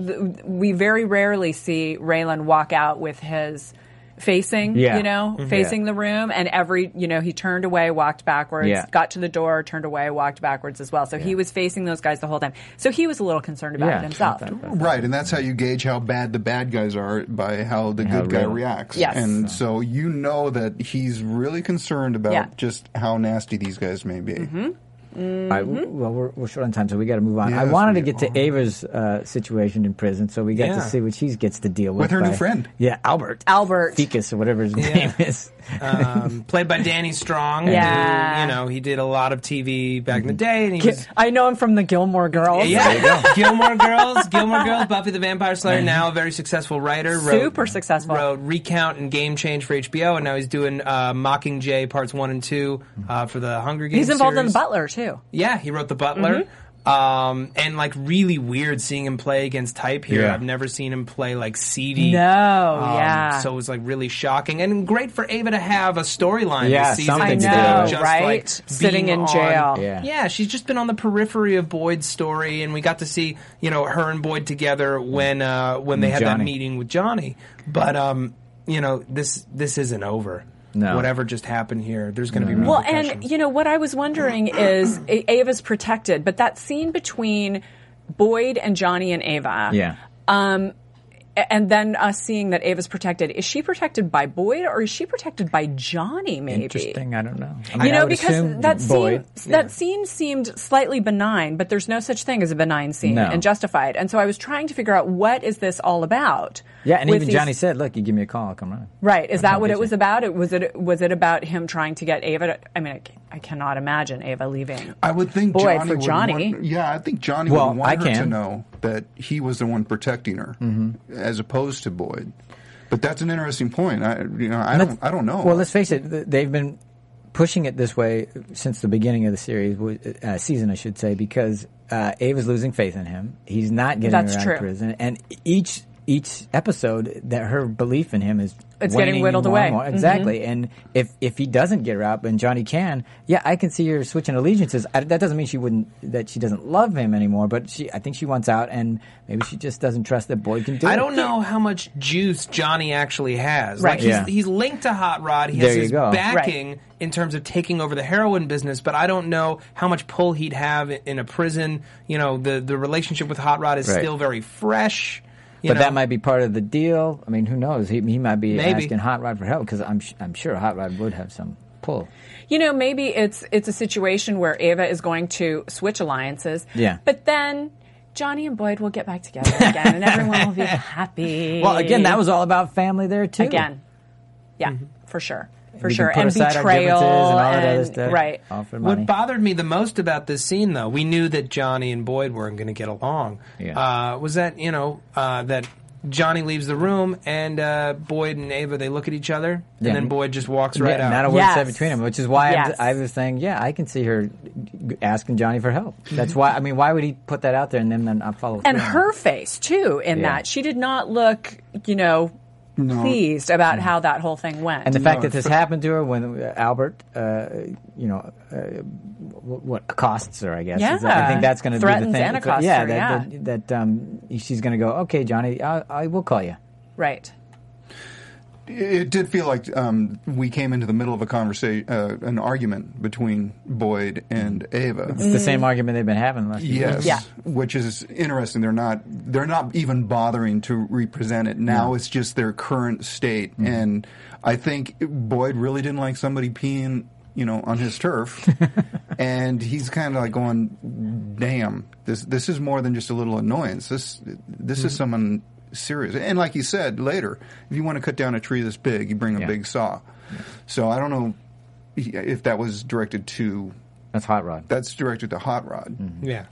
Speaker 2: we very rarely see Raylan walk out with his facing,
Speaker 1: Yeah.
Speaker 2: you know,
Speaker 4: Mm-hmm.
Speaker 2: facing the room. And every, you know, he turned away, walked backwards,
Speaker 1: Yeah.
Speaker 2: got to the door, turned away, walked backwards as well. So he was facing those guys the whole time. So he was a little concerned about
Speaker 1: Yeah,
Speaker 2: it himself.
Speaker 3: Right, and that's how you gauge how bad the bad guys are by how the
Speaker 1: How
Speaker 3: good guy reacts.
Speaker 2: Yes.
Speaker 3: And so you know that he's really concerned about
Speaker 2: Yeah.
Speaker 3: just how nasty these guys may be.
Speaker 1: All right, w- well, we're, we're short on time, so we got to move on. I wanted to
Speaker 3: we
Speaker 1: get to. Ava's uh, situation in prison, so we got to see what she gets to deal with.
Speaker 3: With her new friend.
Speaker 1: Yeah, Albert.
Speaker 2: Albert.
Speaker 1: Fekus, or whatever his name is.
Speaker 4: Um, played by Danny Strong.
Speaker 2: Yeah.
Speaker 4: who, you know, he did a lot of TV back in the day, and he was.
Speaker 2: I know him from the Gilmore Girls.
Speaker 4: Yeah, Gilmore Girls, Gilmore Girls, Buffy the Vampire Slayer. Now a very successful writer. Wrote,
Speaker 2: Super successful.
Speaker 4: Wrote Recount and Game Change for HBO, and now he's doing uh, Mockingjay parts one and two uh, for the Hunger Games.
Speaker 2: He's involved in. The Butler, too.
Speaker 4: Yeah, he wrote The Butler.
Speaker 2: Mm-hmm.
Speaker 4: Um, and like really weird seeing him play against type here.
Speaker 1: Yeah.
Speaker 4: I've never seen him play like seedy.
Speaker 2: No,
Speaker 4: Um,
Speaker 2: yeah.
Speaker 4: So it was like really shocking and great for Ava to have a storyline
Speaker 1: Yeah,
Speaker 4: this season
Speaker 1: something
Speaker 2: to do, right?
Speaker 4: just
Speaker 2: Right?
Speaker 4: like
Speaker 2: Sitting
Speaker 4: being
Speaker 2: in
Speaker 4: on-
Speaker 2: jail.
Speaker 1: Yeah.
Speaker 4: Yeah, she's just been on the periphery of Boyd's story, and we got to see you know her and Boyd together when uh, when they had that meeting with Johnny. But um, you know this this isn't over.
Speaker 1: No.
Speaker 4: Whatever just happened here, there's going to be
Speaker 2: really
Speaker 4: Well,
Speaker 2: and you know what I was wondering is A- Ava's protected, but that scene between Boyd and Johnny and Ava,
Speaker 1: Yeah.
Speaker 2: um, and then us seeing that Ava's protected. Is she protected by Boyd or is she protected by Johnny? Maybe.
Speaker 1: Interesting. I don't know. I mean,
Speaker 2: You
Speaker 1: I
Speaker 2: know,
Speaker 1: would
Speaker 2: because that
Speaker 1: Boyd.
Speaker 2: scene that scene seemed slightly benign, but there's no such thing as a benign scene
Speaker 1: No.
Speaker 2: and justified. And so I was trying to figure out what is this all about.
Speaker 1: Yeah, and even
Speaker 2: these-
Speaker 1: Johnny said, "Look, you give me a call, I'll come running."
Speaker 2: Right. Is
Speaker 1: I'll
Speaker 2: that what
Speaker 1: get
Speaker 2: it was
Speaker 1: you.
Speaker 2: about? It was it was it about him trying to get Ava? To, I mean, I, I cannot imagine Ava leaving.
Speaker 3: I would think
Speaker 2: Boyd
Speaker 3: Johnny
Speaker 2: for
Speaker 3: would
Speaker 2: Johnny.
Speaker 3: Want, yeah, I think Johnny
Speaker 1: Well,
Speaker 3: would want
Speaker 1: I
Speaker 3: her to know that he was the one protecting her,
Speaker 1: Mm-hmm.
Speaker 3: as opposed to Boyd. But that's an interesting point. I, you know, I don't, I don't know.
Speaker 1: Well, let's face it; they've been pushing it this way since the beginning of the series, uh, season, I should say, because uh, Ava's losing faith in him. He's not getting
Speaker 2: That's
Speaker 1: her out
Speaker 2: true.
Speaker 1: of prison, and each each episode that her belief in him is
Speaker 2: It's getting
Speaker 1: waning
Speaker 2: whittled
Speaker 1: more and
Speaker 2: away.
Speaker 1: more. Exactly, mm-hmm. and if if he doesn't get her out, and Johnny can, yeah, I can see her switching allegiances. I, that doesn't mean she wouldn't that she doesn't love him anymore, but she I think she wants out, and maybe she just doesn't trust that Boyd can do it.
Speaker 4: I don't know how much juice Johnny actually has.
Speaker 2: Right.
Speaker 4: Like he's,
Speaker 1: Yeah.
Speaker 4: he's linked to Hot Rod. He
Speaker 1: There
Speaker 4: has
Speaker 1: you
Speaker 4: his
Speaker 1: go.
Speaker 4: backing in terms of taking over the heroin business, but I don't know how much pull he'd have in a prison. You know, the the relationship with Hot Rod is
Speaker 1: Right.
Speaker 4: still very fresh.
Speaker 1: But
Speaker 4: know?
Speaker 1: that might be part of the deal. I mean, who knows? He, he might be
Speaker 4: Maybe.
Speaker 1: asking Hot Rod for help because I'm sh- I'm sure Hot Rod would have some pull.
Speaker 2: You know, maybe it's it's a situation where Ava is going to switch alliances.
Speaker 1: Yeah.
Speaker 2: But then Johnny and Boyd will get back together again, and everyone will be happy.
Speaker 1: Well, again, that was all about family there too.
Speaker 2: again. Yeah, mm-hmm. for sure, for
Speaker 1: We
Speaker 2: sure, and betrayal
Speaker 1: differences and all that other
Speaker 2: and- right.
Speaker 1: All for money.
Speaker 4: What bothered me the most about this scene, though, we knew that Johnny and Boyd weren't going to get along.
Speaker 1: Yeah.
Speaker 4: Uh, was that you know uh, that Johnny leaves the room and uh, Boyd and Ava they look at each other
Speaker 1: Yeah.
Speaker 4: and then Boyd just walks right
Speaker 1: Yeah,
Speaker 4: out.
Speaker 1: Not a word
Speaker 2: Yes.
Speaker 1: said between them, which is why
Speaker 2: Yes.
Speaker 1: I, I was saying, yeah, I can see her asking Johnny for help. That's why. I mean, why would he put that out there and then then not follow?
Speaker 2: and
Speaker 1: through on
Speaker 2: her face too in
Speaker 1: Yeah.
Speaker 2: that she did not look, you know, pleased about how that whole thing went.
Speaker 1: And the fact
Speaker 3: No,
Speaker 1: that this
Speaker 3: for-
Speaker 1: happened to her when uh, Albert, uh, you know, uh, what, what accosts her, I guess. is that- I think that's going to be the thing.
Speaker 2: and accosts
Speaker 1: yeah,
Speaker 2: her,
Speaker 1: that,
Speaker 2: yeah.
Speaker 1: that, that um, she's going to go, okay, Johnny, I, I will call you.
Speaker 2: right.
Speaker 3: It did feel like um, we came into the middle of a conversation, uh, an argument between Boyd and Ava.
Speaker 1: It's the same argument they've been having the last few
Speaker 3: Yes,
Speaker 1: years.
Speaker 2: Yeah.
Speaker 3: which is interesting. They're not they're not even bothering to represent it now. It's just their current state, and I think Boyd really didn't like somebody peeing, you know, on his turf, and he's kind of like going, "Damn, this this is more than just a little annoyance. This this is someone serious." And like you said later, if you want to cut down a tree this big, you bring a
Speaker 1: Yeah.
Speaker 3: big saw. So I don't know if that was directed to
Speaker 1: That's Hot Rod.
Speaker 3: that's directed to Hot Rod. Mm-hmm.
Speaker 4: Yeah.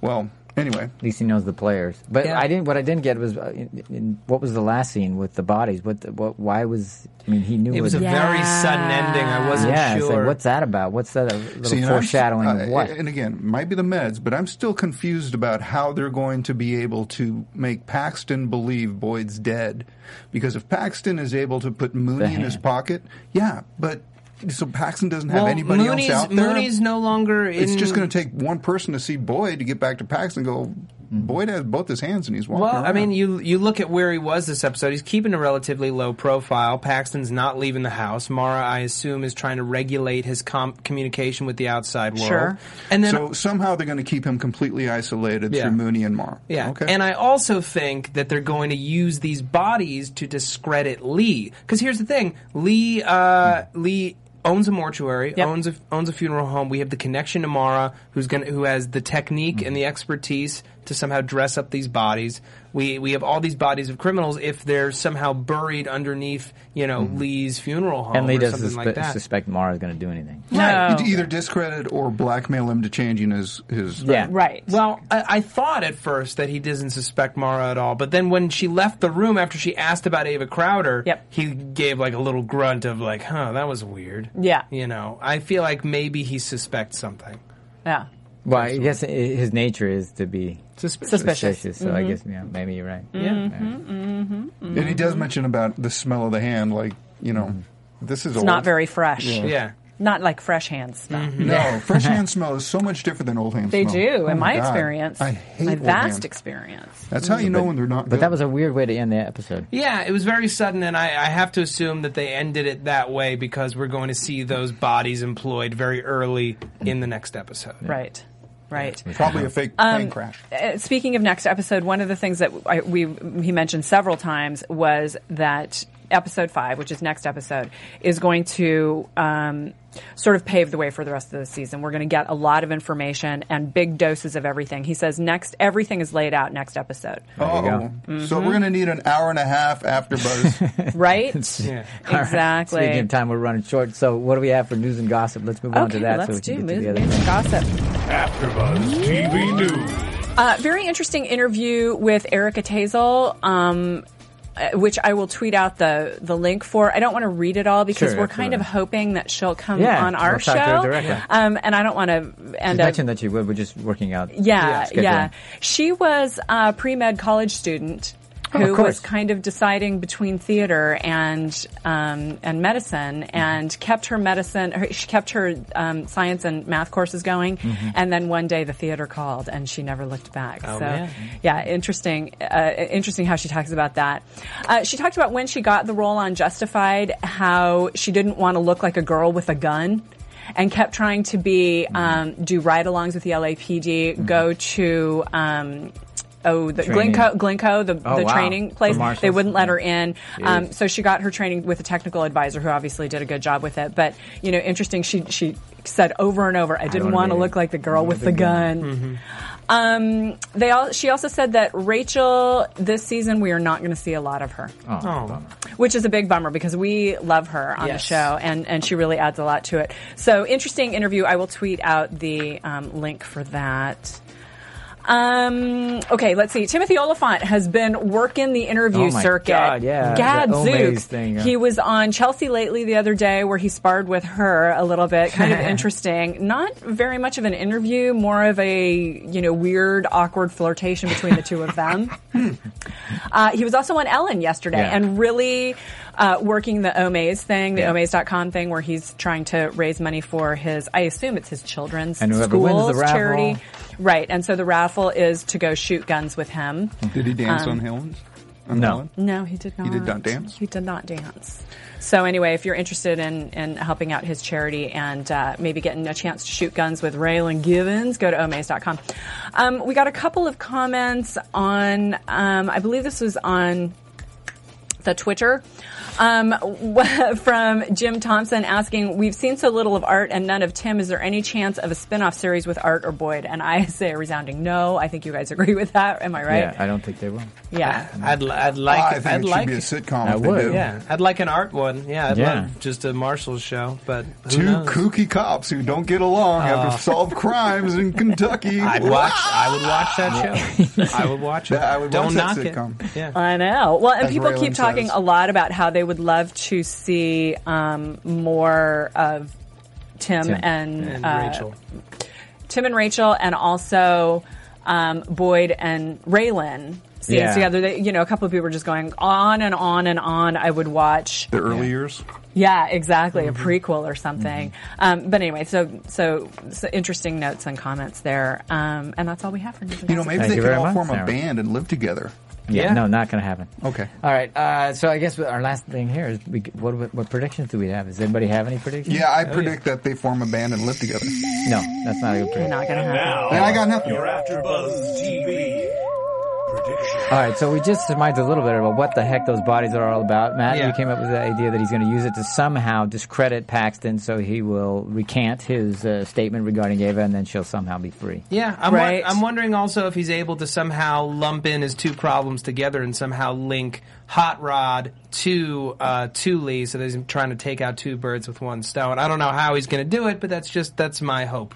Speaker 3: Well, anyway,
Speaker 1: At least he knows the players. But
Speaker 4: Yeah.
Speaker 1: I didn't. What I didn't get was uh, in, in, what was the last scene with the bodies? What? The, what? Why was? I mean, he knew
Speaker 4: It was a
Speaker 1: what-
Speaker 4: very sudden ending. I wasn't
Speaker 1: yeah.
Speaker 4: Sure.
Speaker 1: like, what's that about? What's that? A little
Speaker 3: See, and I'm-
Speaker 1: foreshadowing
Speaker 3: uh,
Speaker 1: of what?
Speaker 3: And again, might be the meds, but I'm still confused about how they're going to be able to make Paxton believe Boyd's dead. Because if Paxton is able to put Mooney in his pocket, yeah, but so Paxton doesn't have
Speaker 4: well,
Speaker 3: anybody
Speaker 4: Mooney's,
Speaker 3: else out there.
Speaker 4: Mooney's no longer in.
Speaker 3: it's just going to take one person to see Boyd to get back to Paxton. and Go, Boyd has both his hands and he's walking.
Speaker 4: Well,
Speaker 3: around.
Speaker 4: I mean, you you look at where he was this episode. He's keeping a relatively low profile. Paxton's not leaving the house. Mara, I assume, is trying to regulate his com- communication with the outside world.
Speaker 2: Sure.
Speaker 4: And then
Speaker 3: so somehow they're going to keep him completely isolated
Speaker 4: Yeah.
Speaker 3: through Mooney and Mara.
Speaker 4: Yeah,
Speaker 3: Okay.
Speaker 4: and I also think that they're going to use these bodies to discredit Lee. Because here's the thing: Lee, uh, Lee owns a mortuary,
Speaker 2: Yep.
Speaker 4: owns a owns a funeral home. We have the connection to Mara, who's going who has the technique mm-hmm. and the expertise to somehow dress up these bodies. We we have all these bodies of criminals if they're somehow buried underneath, you know, mm-hmm. Lee's funeral home
Speaker 1: and Lee
Speaker 4: or
Speaker 1: doesn't
Speaker 4: something
Speaker 1: suspe-
Speaker 4: like that.
Speaker 1: suspect Mara's going to do anything.
Speaker 2: No.
Speaker 3: You'd either discredit or blackmail him to changing his his.
Speaker 1: Yeah.
Speaker 2: Right.
Speaker 4: Well, I, I thought at first that he doesn't suspect Mara at all, but then when she left the room after she asked about Ava Crowder,
Speaker 2: Yep.
Speaker 4: he gave like a little grunt of like, "Huh, that was weird."
Speaker 2: Yeah.
Speaker 4: You know, I feel like maybe he suspects something.
Speaker 2: Yeah.
Speaker 1: Well, I guess his nature is to be
Speaker 4: Suspicious.
Speaker 2: Suspicious.
Speaker 1: suspicious. So I mm-hmm. guess yeah, maybe you're right.
Speaker 4: Mm-hmm, yeah.
Speaker 3: Mm-hmm, and he does mention about the smell of the hand, like you know, this is
Speaker 2: It's
Speaker 3: old.
Speaker 2: not very fresh.
Speaker 4: Yeah.
Speaker 2: Not like fresh hands smell.
Speaker 3: No, fresh hand smell is so much different than old hand
Speaker 2: They
Speaker 3: smell.
Speaker 2: They do,
Speaker 3: Oh
Speaker 2: in my
Speaker 3: God.
Speaker 2: experience.
Speaker 3: I hate
Speaker 2: my
Speaker 3: old
Speaker 2: vast
Speaker 3: hand.
Speaker 2: experience.
Speaker 3: That's how you mm. know when they're not.
Speaker 1: But
Speaker 3: good.
Speaker 1: that was a weird way to end the episode.
Speaker 4: Yeah, it was very sudden, and I, I have to assume that they ended it that way because we're going to see those bodies employed very early in the next episode.
Speaker 2: Right. Right.
Speaker 3: probably a fake
Speaker 2: Um,
Speaker 3: plane crash.
Speaker 2: Uh, speaking of next episode, one of the things that I, we he mentioned several times was that episode five, which is next episode, is going to um, sort of pave the way for the rest of the season. We're going to get a lot of information and big doses of everything. He says next everything is laid out next episode,
Speaker 3: Oh,
Speaker 2: Mm-hmm.
Speaker 3: so we're going to need an hour and a half after Buzz.
Speaker 2: right?
Speaker 4: Yeah.
Speaker 2: exactly.
Speaker 1: Speaking of time, we're running short. So what do we have for news and gossip? Let's move on to that.
Speaker 2: let's
Speaker 1: so we
Speaker 2: do
Speaker 1: can get to
Speaker 2: news,
Speaker 1: the other
Speaker 2: news and gossip.
Speaker 5: After Buzz TV News.
Speaker 2: Uh, very interesting interview with Erica Tazel. Um, which I will tweet out the the link for. I don't want to read it all because
Speaker 1: Sure,
Speaker 2: we're kind of hoping that she'll come
Speaker 1: Yeah,
Speaker 2: on our
Speaker 1: we'll talk her
Speaker 2: show. Um, and I don't want to end up.
Speaker 1: mentioned that you would. We're just working out.
Speaker 2: Yeah,
Speaker 1: schedule.
Speaker 2: yeah. She was a pre med college student who
Speaker 1: course.
Speaker 2: was kind of deciding between theater and um, and medicine,
Speaker 1: Mm-hmm.
Speaker 2: and kept her medicine. Her, she kept her um, science and math courses going,
Speaker 1: Mm-hmm.
Speaker 2: and then one day the theater called, and she never looked back.
Speaker 4: Oh,
Speaker 2: so,
Speaker 4: man.
Speaker 2: yeah, interesting. Uh, interesting how she talks about that. Uh, she talked about when she got the role on Justified, how she didn't want to look like a girl with a gun and kept trying to be um, do ride-alongs with the LAPD, go to. Um, Oh, the
Speaker 1: Training.
Speaker 2: Glynco, Glynco, the,
Speaker 1: Oh,
Speaker 2: the
Speaker 1: wow.
Speaker 2: training place.
Speaker 1: marshals?
Speaker 2: They wouldn't let her in, um, so she got her training with a technical advisor who obviously did a good job with it. But you know, interesting. She she said over and over, "I didn't
Speaker 1: wanna
Speaker 2: want to look like the girl with the gun."
Speaker 1: Mm-hmm.
Speaker 2: Um, they all. She also said that Rachel this season we are not going to see a lot of her
Speaker 4: Oh.
Speaker 2: which is a big bummer because we love her on
Speaker 4: Yes.
Speaker 2: the show and, and she really adds a lot to it. So interesting interview. I will tweet out the um, link for that. Um, okay, let's see. Timothy Olyphant has been working the interview
Speaker 1: Oh
Speaker 2: circuit.
Speaker 1: God, yeah,
Speaker 2: Gad
Speaker 1: the Omaze
Speaker 2: Zook.
Speaker 1: thing, yeah.
Speaker 2: He was on Chelsea lately the other day where he sparred with her a little bit. Kind of interesting. Not very much of an interview, more of a, you know, weird, awkward flirtation between the two of them. Uh, he was also on Ellen yesterday
Speaker 1: Yeah.
Speaker 2: and really uh, working the Omaze thing, the
Speaker 1: Yeah.
Speaker 2: Omaze.com thing, where he's trying to raise money for his, I assume it's his children's
Speaker 1: And whoever
Speaker 2: schools
Speaker 1: wins the raffle.
Speaker 2: charity. Right, and so the raffle is to go shoot guns with him.
Speaker 3: Did he dance
Speaker 2: Um,
Speaker 3: on Helens? on
Speaker 1: No.
Speaker 3: that one?
Speaker 2: No, he did not.
Speaker 3: He did not dance?
Speaker 2: He did not dance. So anyway, if you're interested in, in helping out his charity and uh, maybe getting a chance to shoot guns with Raylan Givens, go to omaze.com. Um, we got a couple of comments on, um, I believe this was on the Twitter um, from Jim Thompson asking, "We've seen so little of Art and none of Tim. Is there any chance of a spin-off series with Art or Boyd?" And I say a resounding no. I think you guys agree with that. Am I right?
Speaker 1: Yeah, I don't think they will.
Speaker 2: Yeah.
Speaker 4: I'd, I'd like.
Speaker 3: I think
Speaker 4: I'd
Speaker 3: it should be a sitcom.
Speaker 1: I
Speaker 3: if they
Speaker 1: would,
Speaker 3: do.
Speaker 4: yeah, I'd like an art one. Yeah, I'd
Speaker 1: Yeah.
Speaker 4: love just a Marshal show. But who
Speaker 3: Two
Speaker 4: knows?
Speaker 3: kooky cops who don't get along have to solve crimes in Kentucky.
Speaker 4: I'd watch. I would watch that show. I would watch it.
Speaker 3: That- I would
Speaker 4: Don't
Speaker 3: watch that
Speaker 4: knock
Speaker 3: sitcom.
Speaker 4: it. Yeah.
Speaker 2: I know. Well, and
Speaker 3: As
Speaker 2: people
Speaker 3: Raylan
Speaker 2: keep talking
Speaker 3: says.
Speaker 2: a lot about how they would love to see um, more of Tim,
Speaker 1: Tim.
Speaker 2: and,
Speaker 4: and
Speaker 2: uh,
Speaker 4: Rachel.
Speaker 2: Tim and Rachel, and also um, Boyd and Raylan scenes
Speaker 1: Yeah.
Speaker 2: together. They, you know, a couple of people were just going on and on and on. I would watch.
Speaker 3: The early years.
Speaker 2: Yeah, exactly.
Speaker 3: Mm-hmm.
Speaker 2: A prequel or something. Um, but anyway, so, so so interesting notes and comments there. Um, and that's all we have for news. and
Speaker 3: You know, maybe
Speaker 1: Thank
Speaker 3: they
Speaker 1: you
Speaker 3: could all
Speaker 1: much,
Speaker 3: form a band and live together.
Speaker 1: Yeah,
Speaker 4: Yeah.
Speaker 1: no, not going to happen.
Speaker 3: Okay.
Speaker 1: All right. Uh, so I guess our last thing here is we, what, what what predictions do we have? Does anybody have any predictions?
Speaker 3: Yeah, I predict that they form a band and live together.
Speaker 1: No, that's not a good prediction.
Speaker 2: not gonna happen.
Speaker 5: Now,
Speaker 3: And I got nothing.
Speaker 5: your AfterBuzz TV prediction.
Speaker 1: All right, so we just surmised a little bit about what the heck those bodies are all about. Matt,
Speaker 4: Yeah.
Speaker 1: you came up with the idea that he's going to use it to somehow discredit Paxton, so he will recant his uh, statement regarding Ava, and then she'll somehow be free.
Speaker 4: Yeah, I'm, won-
Speaker 2: Right.
Speaker 4: I'm wondering also if he's able to somehow lump in his two problems together and somehow link Hot Rod to uh, to Lee, so that he's trying to take out two birds with one stone. I don't know how he's going to do it, but that's just that's my hope.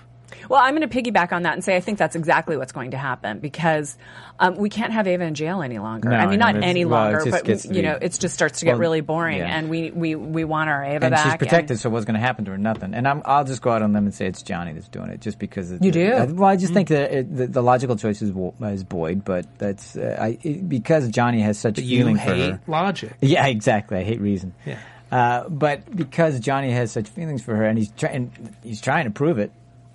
Speaker 2: Well, I'm going to piggyback on that and say I think that's exactly what's going to happen because um, we can't have Ava in jail any longer.
Speaker 1: No,
Speaker 2: I mean,
Speaker 1: no,
Speaker 2: not
Speaker 1: it's-
Speaker 2: any
Speaker 1: well,
Speaker 2: longer, but
Speaker 1: gets to
Speaker 2: you
Speaker 1: be-
Speaker 2: know, it just starts to get
Speaker 1: Well,
Speaker 2: really boring,
Speaker 1: yeah.
Speaker 2: and we, we we want our Ava back
Speaker 1: And
Speaker 2: back.
Speaker 1: she's protected, so what's going to happen to her? Nothing. And I'm, I'll just go out on them and say it's Johnny that's doing it, just because. It's,
Speaker 2: You do?
Speaker 1: I, well, I just think that it, the, the logical choice is, is Boyd, but that's uh, I, it, because Johnny has such
Speaker 4: But
Speaker 1: feeling
Speaker 4: you
Speaker 1: for her.
Speaker 4: logic.
Speaker 1: Yeah, exactly. I hate reason.
Speaker 4: Yeah.
Speaker 1: Uh, but because Johnny has such feelings for her, and he's trying, he's trying to prove it.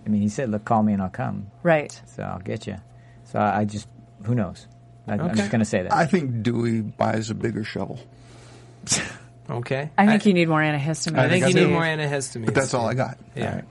Speaker 1: I mean, he said, "Look, call me and I'll come."
Speaker 2: right.
Speaker 1: So I'll get you. So I, I just, who knows? I, I'm
Speaker 4: Okay.
Speaker 1: just going to say that.
Speaker 3: I think Dewey buys a bigger shovel.
Speaker 4: Okay,
Speaker 2: I think you need more antihistamine.
Speaker 4: I think you need more antihistamines.
Speaker 3: But that's all I got.
Speaker 4: Yeah.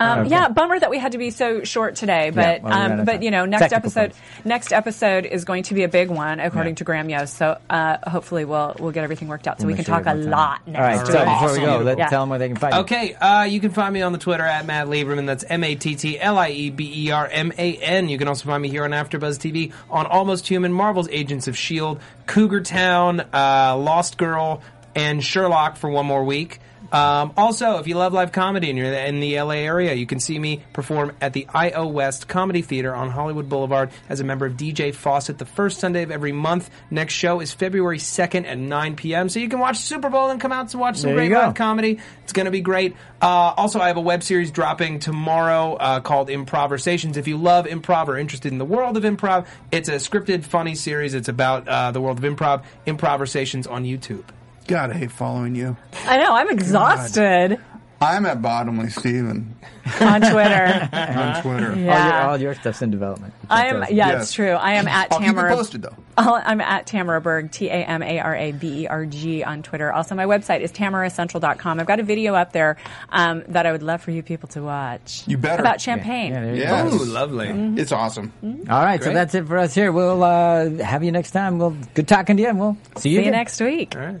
Speaker 2: Um,
Speaker 1: Okay.
Speaker 2: Yeah, bummer that we had to be so short today, but
Speaker 1: well, we ran out
Speaker 2: um, but
Speaker 1: time.
Speaker 2: you know, next
Speaker 1: Technical
Speaker 2: episode
Speaker 1: points.
Speaker 2: next episode is going to be a big one according
Speaker 1: Yeah.
Speaker 2: to Graham Yost. So uh, hopefully we'll we'll get everything worked out so
Speaker 1: We'll
Speaker 2: we can
Speaker 1: sure
Speaker 2: talk a
Speaker 1: we
Speaker 2: lot
Speaker 1: time.
Speaker 2: next
Speaker 1: All right.
Speaker 2: week.
Speaker 1: So before we go, let
Speaker 2: Yeah.
Speaker 1: tell them where they can find you.
Speaker 4: Okay, uh, you can find me on the Twitter at Matt Lieberman. That's M A T T L I E B E R M A N. You can also find me here on AfterBuzz TV on Almost Human, Marvel's Agents of Shield, Cougar Town, uh, Lost Girl, and Sherlock for one more week. Um, also, if you love live comedy and you're in the LA area, you can see me perform at the IO West Comedy Theater on Hollywood Boulevard as a member of DJ Fawcett the first Sunday of every month. Next show is February 2nd at 9 p.m. So you can watch Super Bowl and come out to watch some
Speaker 1: There
Speaker 4: great
Speaker 1: you go.
Speaker 4: live comedy. It's going to be great. Uh, also, I have a web series dropping tomorrow uh, called Improvisations. If you love improv or interested in the world of improv, it's a scripted, funny series. It's about uh, the world of improv. Improvisations on YouTube.
Speaker 3: God, I hate following you.
Speaker 2: I know I'm exhausted
Speaker 3: I'm at Bottomley Steven
Speaker 2: on Twitter.
Speaker 3: on Twitter.
Speaker 1: All, your, all your stuff's in development.
Speaker 2: I am. Yeah,
Speaker 3: Yes.
Speaker 2: it's true. I am at
Speaker 3: I'll keep it
Speaker 2: Tamara.
Speaker 3: posted though.
Speaker 2: Oh, I'm at Tamara Berg, T A M A R A B E R G on Twitter. Also, my website is tamaracentral.com. I've got a video up there um, that I would love for you people to watch.
Speaker 3: You better.
Speaker 2: About champagne.
Speaker 1: Yeah, there you
Speaker 3: Yeah.
Speaker 1: go.
Speaker 4: Ooh, lovely.
Speaker 3: It's awesome.
Speaker 1: All right, so
Speaker 4: Great.
Speaker 1: that's it for us here. We'll uh, have you next time. We'll good talking to you, and we'll see you,
Speaker 2: See you
Speaker 1: again.
Speaker 2: next week.
Speaker 4: All right.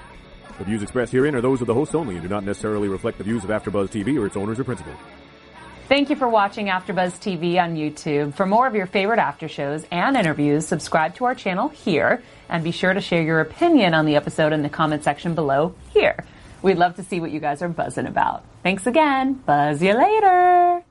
Speaker 6: The views expressed herein are those of the hosts only and do not necessarily reflect the views of AfterBuzz TV or its owners or principals.
Speaker 7: Thank you for watching AfterBuzz TV on YouTube. For more of your favorite after shows and interviews, subscribe to our channel here, and be sure to share your opinion on the episode in the comment section below here. We'd love to see what you guys are buzzing about. Thanks again. Buzz you later.